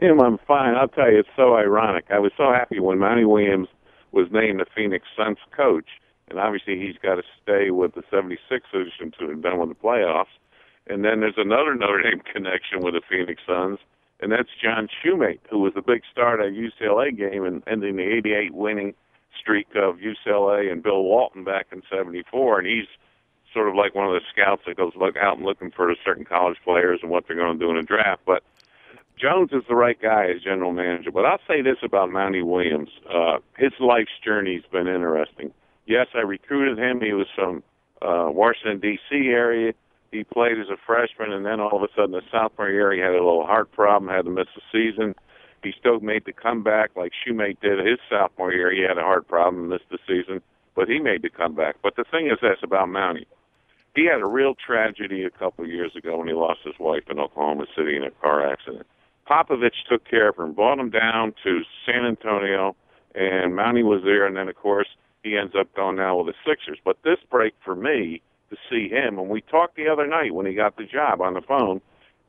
Tim, I'm fine. I'll tell you, it's so ironic. I was so happy when Monty Williams was named the Phoenix Suns coach, and obviously he's got to stay with the 76ers until they're done with the playoffs. And then there's another Notre Dame connection with the Phoenix Suns, and that's John Shumate, who was the big star at that UCLA game and ending the 88 winning streak of UCLA and Bill Walton back in 74. And he's sort of like one of the scouts that goes look out and looking for certain college players and what they're going to do in a draft. But Jones is the right guy as general manager. But I'll say this about Monty Williams: uh, his life's journey's been interesting. Yes, I recruited him. He was from uh, Washington D.C. area. He played as a freshman, and then all of a sudden, the sophomore year, he had a little heart problem, had to miss the season. He still made the comeback like Shumate did his sophomore year. He had a heart problem, missed the season, but he made the comeback. But the thing is this about Monty he had a real tragedy a couple of years ago when he lost his wife in Oklahoma City in a car accident. Popovich took care of him, brought him down to San Antonio, and Monty was there. And then, of course, he ends up going now with the Sixers. But this break for me to see him, and we talked the other night when he got the job on the phone,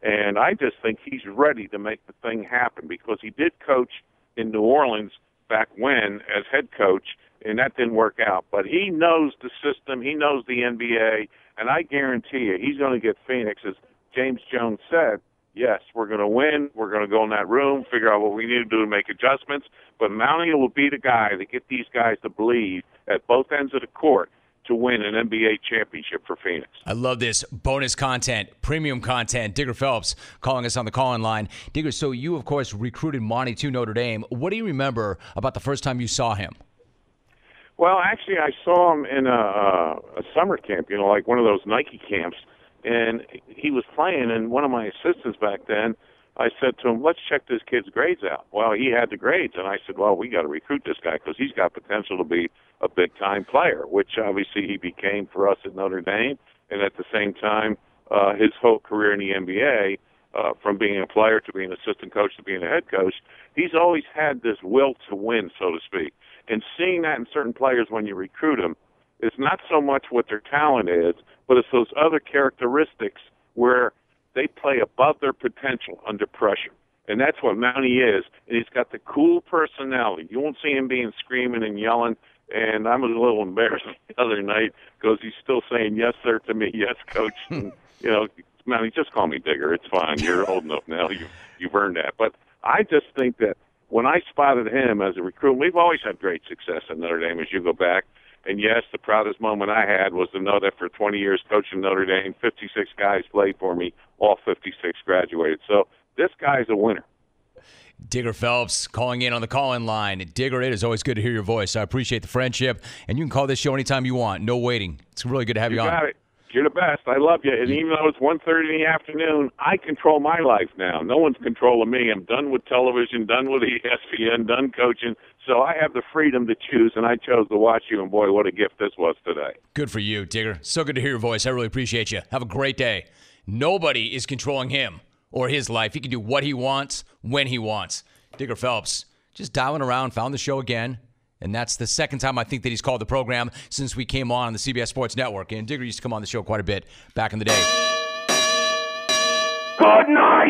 and I just think he's ready to make the thing happen because he did coach in New Orleans back when as head coach, and that didn't work out. But he knows the system, he knows the NBA, and I guarantee you, he's going to get Phoenix, as James Jones said. Yes, we're going to win. We're going to go in that room, figure out what we need to do to make adjustments. But Monty will be the guy to get these guys to believe at both ends of the court to win an NBA championship for Phoenix. I love this bonus content, premium content. Digger Phelps calling us on the call-in line. Digger, so you of course recruited Monty to Notre Dame. What do you remember about the first time you saw him? Well, actually, I saw him in a, a summer camp, you know, like one of those Nike camps, and he was playing. And one of my assistants back then, I said to him, "Let's check this kid's grades out." Well, he had the grades, and I said, "Well, we got to recruit this guy because he's got potential to be a big time player," which obviously he became for us at Notre Dame, and at the same time, uh, his whole career in the NBA. Uh, from being a player to being an assistant coach to being a head coach, he's always had this will to win, so to speak. And seeing that in certain players when you recruit them is not so much what their talent is, but it's those other characteristics where they play above their potential under pressure. And that's what Monty is. And he's got the cool personality. You won't see him being screaming and yelling. And I'm a little embarrassed the other night because he's still saying yes, sir, to me. Yes, coach. and, you know, Monty, just call me Digger. It's fine. You're old enough now. You, you've earned that. But I just think that when I spotted him as a recruit, we've always had great success at Notre Dame as you go back. And yes, the proudest moment I had was to know that for 20 years coaching Notre Dame, 56 guys played for me, all 56 graduated. So this guy's a winner. Digger Phelps calling in on the call in line. Digger, it is always good to hear your voice. I appreciate the friendship. And you can call this show anytime you want. No waiting. It's really good to have you, you on. Got it. You're the best. I love you. And even though it's 1.30 in the afternoon, I control my life now. No one's controlling me. I'm done with television, done with ESPN, done coaching. So I have the freedom to choose, and I chose to watch you. And boy, what a gift this was today. Good for you, Digger. So good to hear your voice. I really appreciate you. Have a great day. Nobody is controlling him or his life. He can do what he wants when he wants. Digger Phelps just dialing around, found the show again. And that's the second time I think that he's called the program since we came on the CBS Sports Network. And Digger used to come on the show quite a bit back in the day. Good night!